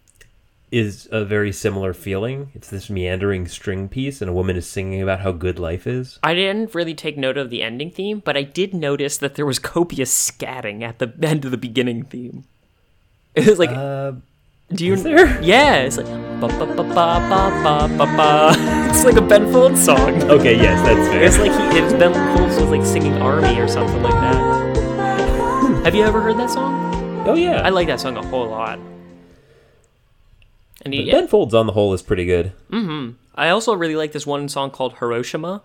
is a very similar feeling. It's this meandering string piece, and a woman is singing about how good life is. i didn't really take note of the ending theme but i did notice that there was copious scatting at the end of the beginning theme it was like Uh, do you there? yeah it's like ba, ba, ba, ba, ba, ba, ba. it's like a ben folds song okay, yes, that's fair. it's like he it's ben folds was like singing army or something like that have you ever heard that song oh yeah, I like that song a whole lot. And he, Ben Folds on the whole is pretty good. Mm-hmm. I also really like this one song called Hiroshima,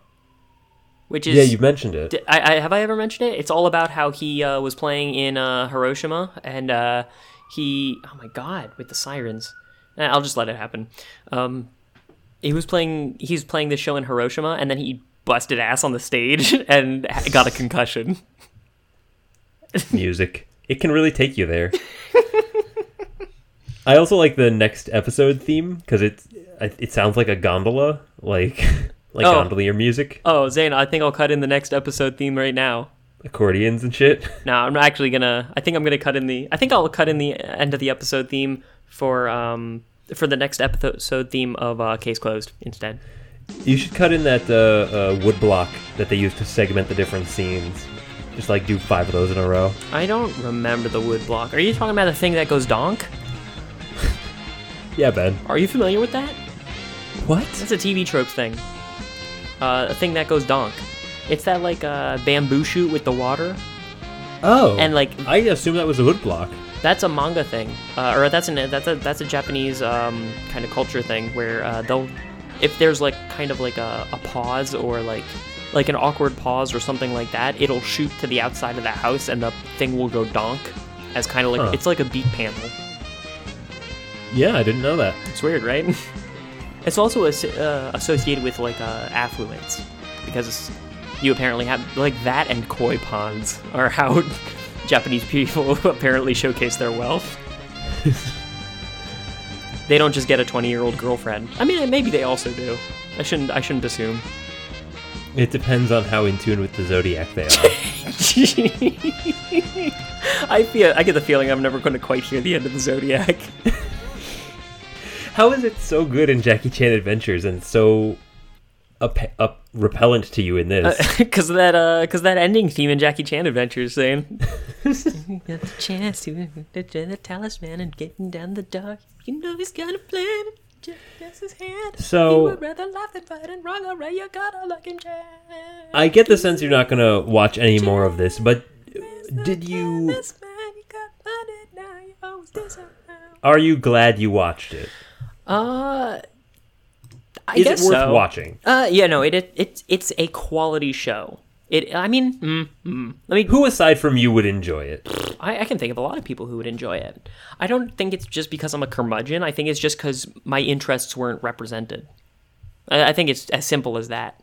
which is yeah, you mentioned it. I, I have I ever mentioned it? It's all about how he uh, was playing in uh, Hiroshima and uh, he oh my god with the sirens. Eh, I'll just let it happen. Um, he was playing he's playing this show in Hiroshima and then he busted ass on the stage and got a concussion. Music. It can really take you there. I also like the next episode theme because it it sounds like a gondola, like like Oh. gondolier music, Oh, Zane, I think I'll cut in the next episode theme right now. accordions and shit. No, I'm actually gonna. I think I'm gonna cut in the. I think I'll cut in the end of the episode theme for um for the next episode theme of uh, Case Closed instead. You should cut in that uh, uh, wood block that they use to segment the different scenes. Just like do five of those in a row. I don't remember the wood block. Are you talking about the thing that goes donk? Yeah, Ben. Are you familiar with that? What? That's a TV tropes thing. Uh, a thing that goes donk. It's that like uh, bamboo shoot with the water, Oh. and like I assume that was a wood block. that's a manga thing, uh, or that's an that's a that's a Japanese um, kind of culture thing where uh, they'll if there's like kind of like a, a pause or like like an awkward pause or something like that, it'll shoot to the outside of the house and the thing will go donk as kind of like Huh. it's like a beat panel. Yeah, I didn't know that. It's weird, right? it's also uh, associated with like uh, affluence because you apparently have like that and koi ponds are how Japanese people apparently showcase their wealth. they don't just get a 20 year old girlfriend. I mean, maybe they also do. I shouldn't. I shouldn't assume. It depends on how in tune with the zodiac they are. I feel. I get the feeling I'm never going to quite hear the end of the zodiac. how is it so good in Jackie Chan Adventures and so up, up repellent to you in this? Because that, uh, cause that ending theme in Jackie Chan Adventures saying, Got the chance to join the talisman and getting down the dark. You know he's got a plan. Just his hand. So- you would rather laugh than fight and wrong alright. You gotta look him Jack. I get the sense you're not gonna watch any more of this, but did you? Man, you got funded, now you always disavow. Are you glad you watched it? Uh, I Is guess it worth so. watching? Uh, yeah, no, it, it it's it's a quality show. It, I mean, mm, mm, let me Who aside from you would enjoy it? I, I can think of a lot of people who would enjoy it. I don't think it's just because I'm a curmudgeon. I think it's just because my interests weren't represented. I, I think it's as simple as that.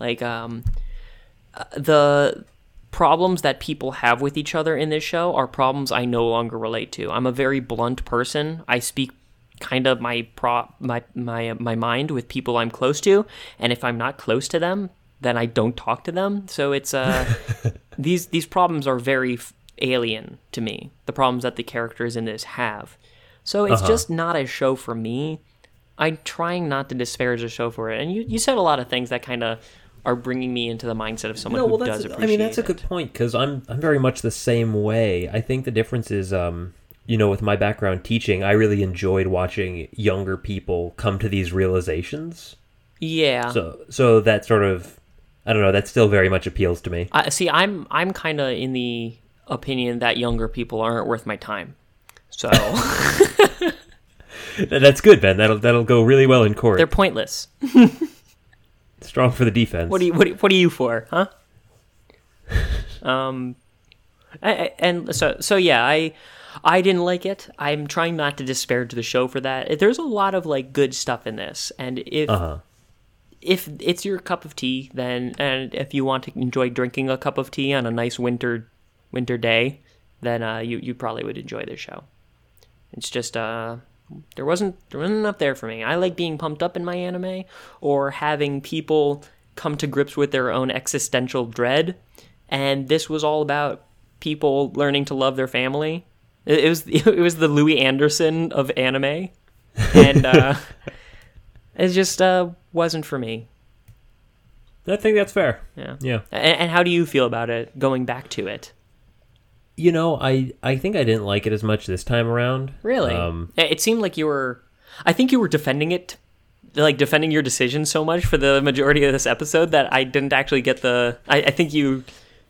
Like, um, uh, the problems that people have with each other in this show are problems I no longer relate to. I'm a very blunt person. I speak kind of my pro my my my mind with people I'm close to, and if I'm not close to them, then I don't talk to them. So it's uh these these problems are very f- alien to me. The problems that the characters in this have. So it's just not a show for me. I'm trying not to disparage the show for it. And you, you said a lot of things that kind of are bringing me into the mindset of someone No, who well, does that's. appreciate I mean, that's a it. good point because I'm I'm very much the same way. I think the difference is, um, you know, with my background teaching, I really enjoyed watching younger people come to these realizations. Yeah. So, so that sort of, I don't know, that still very much appeals to me. I see. I'm I'm kind of in the opinion that younger people aren't worth my time. So That's good, Ben. That'll that'll go really well in court. they're pointless. Strong for the defense. What are you what, are- what are you for, huh? um, I, I- and so so yeah, I I didn't like it. I'm trying not to disparage the show for that. There's a lot of like good stuff in this, and if Uh huh. If it's your cup of tea, then and if you want to enjoy drinking a cup of tea on a nice winter winter day, then uh, you you probably would enjoy this show. It's just uh, there wasn't there wasn't enough there for me. I like being pumped up in my anime or having people come to grips with their own existential dread, and this was all about people learning to love their family. It, it was it was the Louie Anderson of anime, and uh, it just uh, wasn't for me. I think that's fair. Yeah. Yeah. And, and how do you feel about it going back to it? You know, I I think I didn't like it as much this time around. Really? Um, it seemed like you were. I think you were defending it, like defending your decision so much for the majority of this episode that I didn't actually get the. I, I think you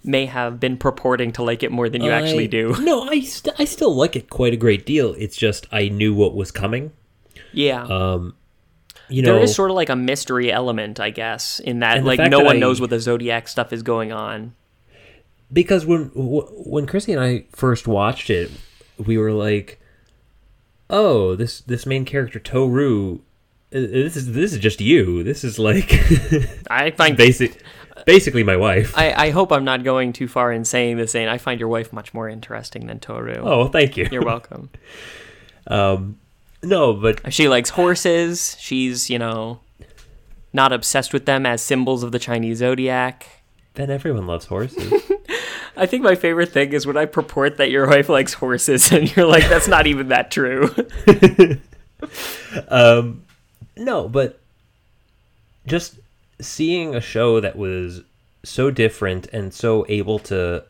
may have been purporting to like it more than you actually do. No, I st- I still like it quite a great deal. It's just I knew what was coming. Yeah. Um, you know, there is sort of like a mystery element, I guess, in that like no that one I- knows what the zodiac stuff is going on. because when when Chrissy and I first watched it, we were like, "Oh, this this main character Toru, this is this is just you. This is like I find basic, basically my wife." I, I hope I'm not going too far in saying this, saying I find your wife much more interesting than Toru. oh, thank you. You're welcome. Um, no, but She likes horses. She's, you know, not obsessed with them as symbols of the Chinese zodiac. then everyone loves horses. I think my favorite thing is when I purport that your wife likes horses and you're like, that's not even that true. Um, no, but just seeing a show that was so different and so able to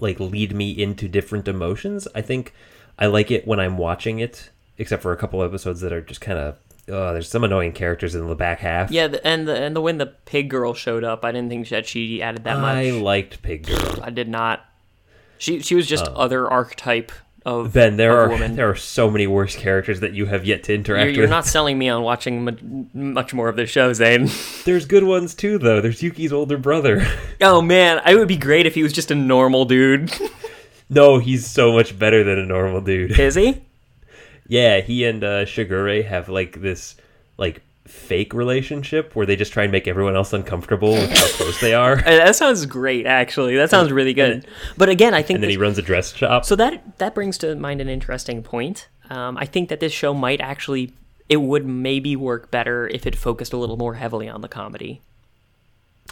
like lead me into different emotions, I think I like it when I'm watching it, except for a couple episodes that are just kind of uh, there's some annoying characters in the back half. yeah, the, and the, and the when the pig girl showed up, I didn't think that she added that much. I liked Pig Girl. I did not. She she was just other archetype of. Ben, there of are woman. there are so many worse characters that you have yet to interact You're, you're with. not selling me on watching mu- much more of the show, Zane. There's good ones too, though. There's Yuki's older brother. oh man, it would be great if he was just a normal dude. no, he's so much better than a normal dude. Is he? Yeah, he and uh, Shigure have like this like fake relationship where they just try and make everyone else uncomfortable with how close they are. That sounds great, actually. That sounds really good. But again, I think And then this- he runs a dress shop. So that that brings to mind an interesting point. Um, I think that this show might actually it would maybe work better if it focused a little more heavily on the comedy.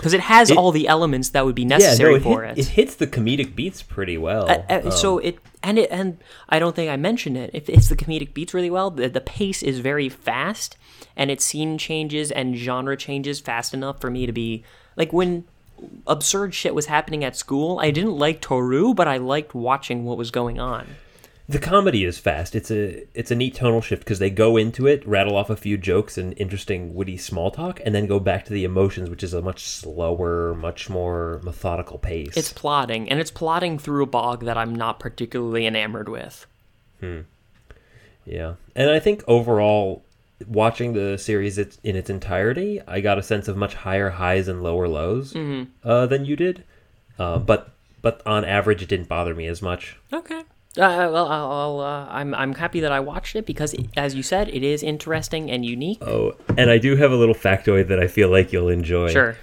Because it has It- all the elements that would be yeah, necessary no, it, for hit- it. it hits the comedic beats pretty well. Uh, uh, so it and it and I don't think I mentioned it. If it's the comedic beats really well, the, the pace is very fast, and its scene changes and genre changes fast enough for me to be like when absurd shit was happening at school. I didn't like Toru, but I liked watching what was going on. The comedy is fast. It's a it's a neat tonal shift because they go into it, rattle off a few jokes and interesting witty small talk, and then go back to the emotions, which is a much slower, much more methodical pace. It's plotting, and it's plotting through a bog that I'm not particularly enamored with. Hmm. Yeah, and I think overall, watching the series it's- in its entirety, I got a sense of much higher highs and lower lows uh, than you did. Uh, but but on average, it didn't bother me as much. Okay. Uh, well, I'll, uh, I'm I'm happy that I watched it because, as you said, it is interesting and unique. Oh, and I do have a little factoid that I feel like you'll enjoy. Sure.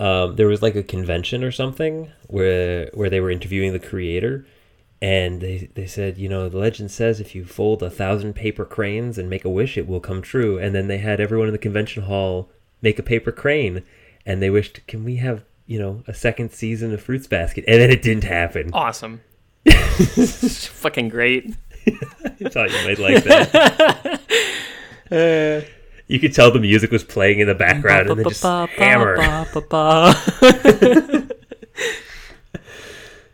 um, there was like a convention or something where where they were interviewing the creator and they, they said you know the legend says if you fold a thousand paper cranes and make a wish it will come true and then they had everyone in the convention hall make a paper crane and they wished can we have you know a second season of fruits basket and then it didn't happen Awesome. Fucking great. i thought you might like that you could tell the music was playing in the background and then just hammer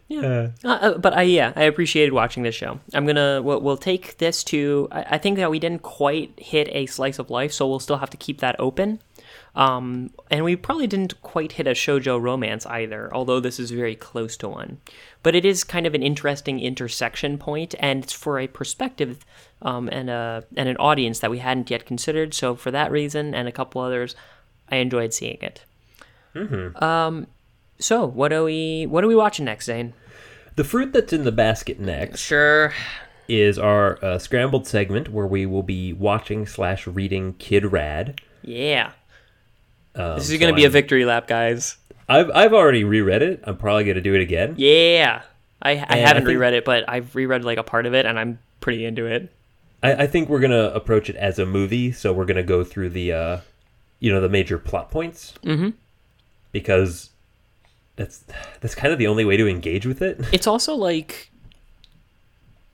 Yeah. Uh, uh, but I yeah, I appreciated watching this show. I'm gonna we'll, we'll take this to. I, I think that we didn't quite hit a slice of life, so we'll still have to keep that open. Um, and we probably didn't quite hit a shojo romance either, although this is very close to one. But it is kind of an interesting intersection point, and it's for a perspective um, and a and an audience that we hadn't yet considered. So for that reason and a couple others, I enjoyed seeing it. Um, so what are we what are we watching next, Zane? the fruit that's in the basket next Sure. is our uh, scrambled segment where we will be watching slash reading Kid Radd. Yeah. Um, This is so going to be a I'm- victory lap, guys. I've I've already reread it. I'm probably gonna do it again. Yeah. I, I I haven't think- reread it, but I've reread like a part of it, and I'm pretty into it. I, I think we're gonna approach it as a movie, so we're gonna go through the uh, you know, the major plot points. Mm-hmm. Because that's that's kind of the only way to engage with it. It's also like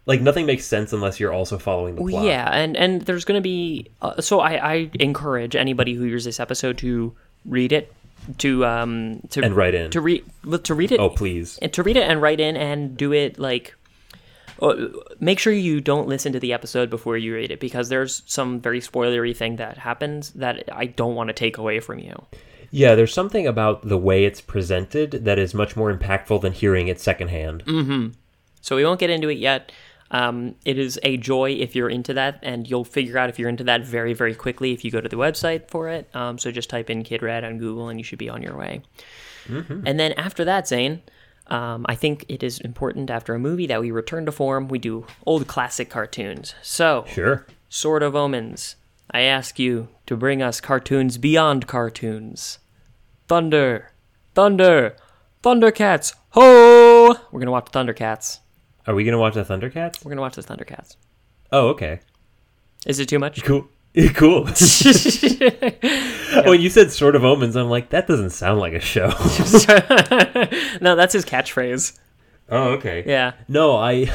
like nothing makes sense unless you're also following the plot. yeah, and and there's going to be uh, so I I encourage anybody who hears this episode to read it to um to And write in. to read to read it Oh please. and to read it and write in and do it like uh, make sure you don't listen to the episode before you read it because there's some very spoilery thing that happens that I don't want to take away from you. Yeah, there's something about the way it's presented that is much more impactful than hearing it secondhand. So we won't get into it yet. Um, it is a joy if you're into that, and you'll figure out if you're into that very, very quickly if you go to the website for it. Um, so just type in Kid Radd on Google, and you should be on your way. And then after that, Zane, um, I think it is important after a movie that we return to form. We do old classic cartoons. So, Sure. Sword of Omens, I ask you to bring us cartoons beyond cartoons. Thunder, Thunder, Thundercats, ho! We're gonna watch Thundercats. Are we gonna watch the Thundercats? We're gonna watch the Thundercats. Oh, okay. Is it too much? Cool. cool. When oh, you said Sword of Omens, I'm like, that doesn't sound like a show. no, that's his catchphrase. oh, okay. Yeah. No, I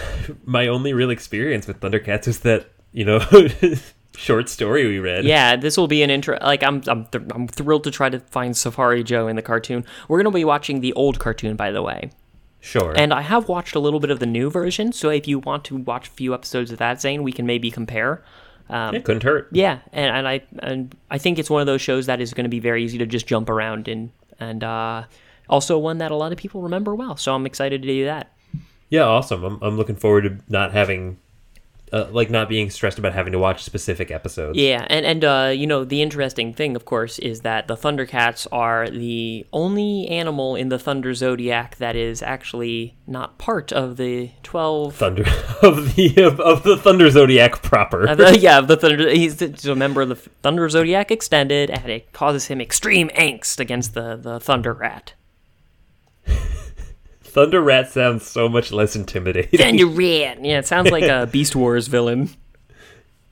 my only real experience with Thundercats is that you know short story we read. Yeah, this will be an intro. Like I'm, I'm, th- I'm thrilled to try to find Safari Joe in the cartoon. We're gonna be watching the old cartoon, by the way, sure. and I have watched a little bit of the new version. So if you want to watch a few episodes of that, Zane, we can maybe compare. Um, it couldn't hurt. Yeah, and, and I and I think it's one of those shows that is going to be very easy to just jump around in, and uh, also one that a lot of people remember well. So I'm excited to do that. Yeah, awesome. I'm I'm looking forward to not having. Uh, like not being stressed about having to watch specific episodes. Yeah, and and uh, you know the interesting thing, of course, is that the Thundercats are the only animal in the Thunder Zodiac that is actually not part of the twelve. Thunder of the of, of the Thunder Zodiac proper. of the- yeah, the Thunder. He's, he's a member of the Thunder Zodiac Extended, and it causes him extreme angst against the the Thunder Rat. Thunder Rat sounds so much less intimidating. Thunder Rat. Yeah, it sounds like a Beast Wars villain.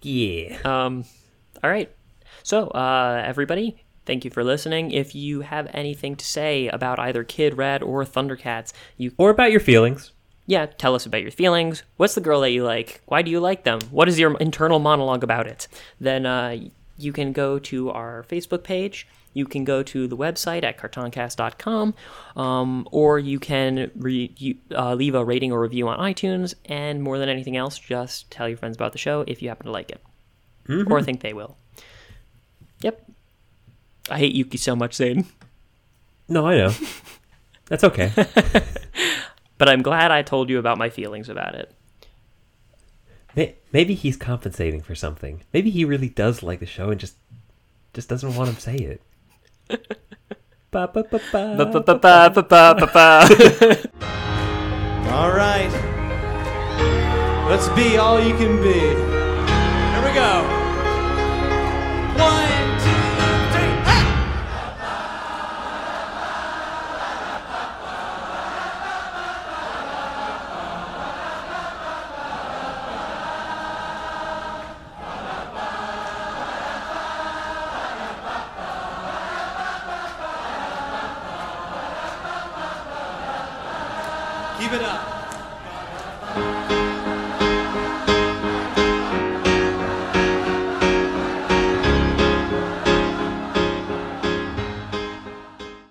yeah. Um, all right. So, uh, everybody, thank you for listening. If you have anything to say about either Kid Radd or Thundercats, you Or about your feelings. yeah, tell us about your feelings. What's the girl that you like? Why do you like them? What is your internal monologue about it? Then uh, you can go to our Facebook page. You can go to the website at cartooncast.com, um, or you can re- you, uh, leave a rating or review on iTunes. And more than anything else, just tell your friends about the show if you happen to like it or think they will. Yep. I hate Yuki so much, Zane, No, I know. That's okay. but I'm glad I told you about my feelings about it. Maybe he's compensating for something. Maybe he really does like the show and just just doesn't want to say it. Ba, ba, ba. All right. Let's be all you can be. Here we go.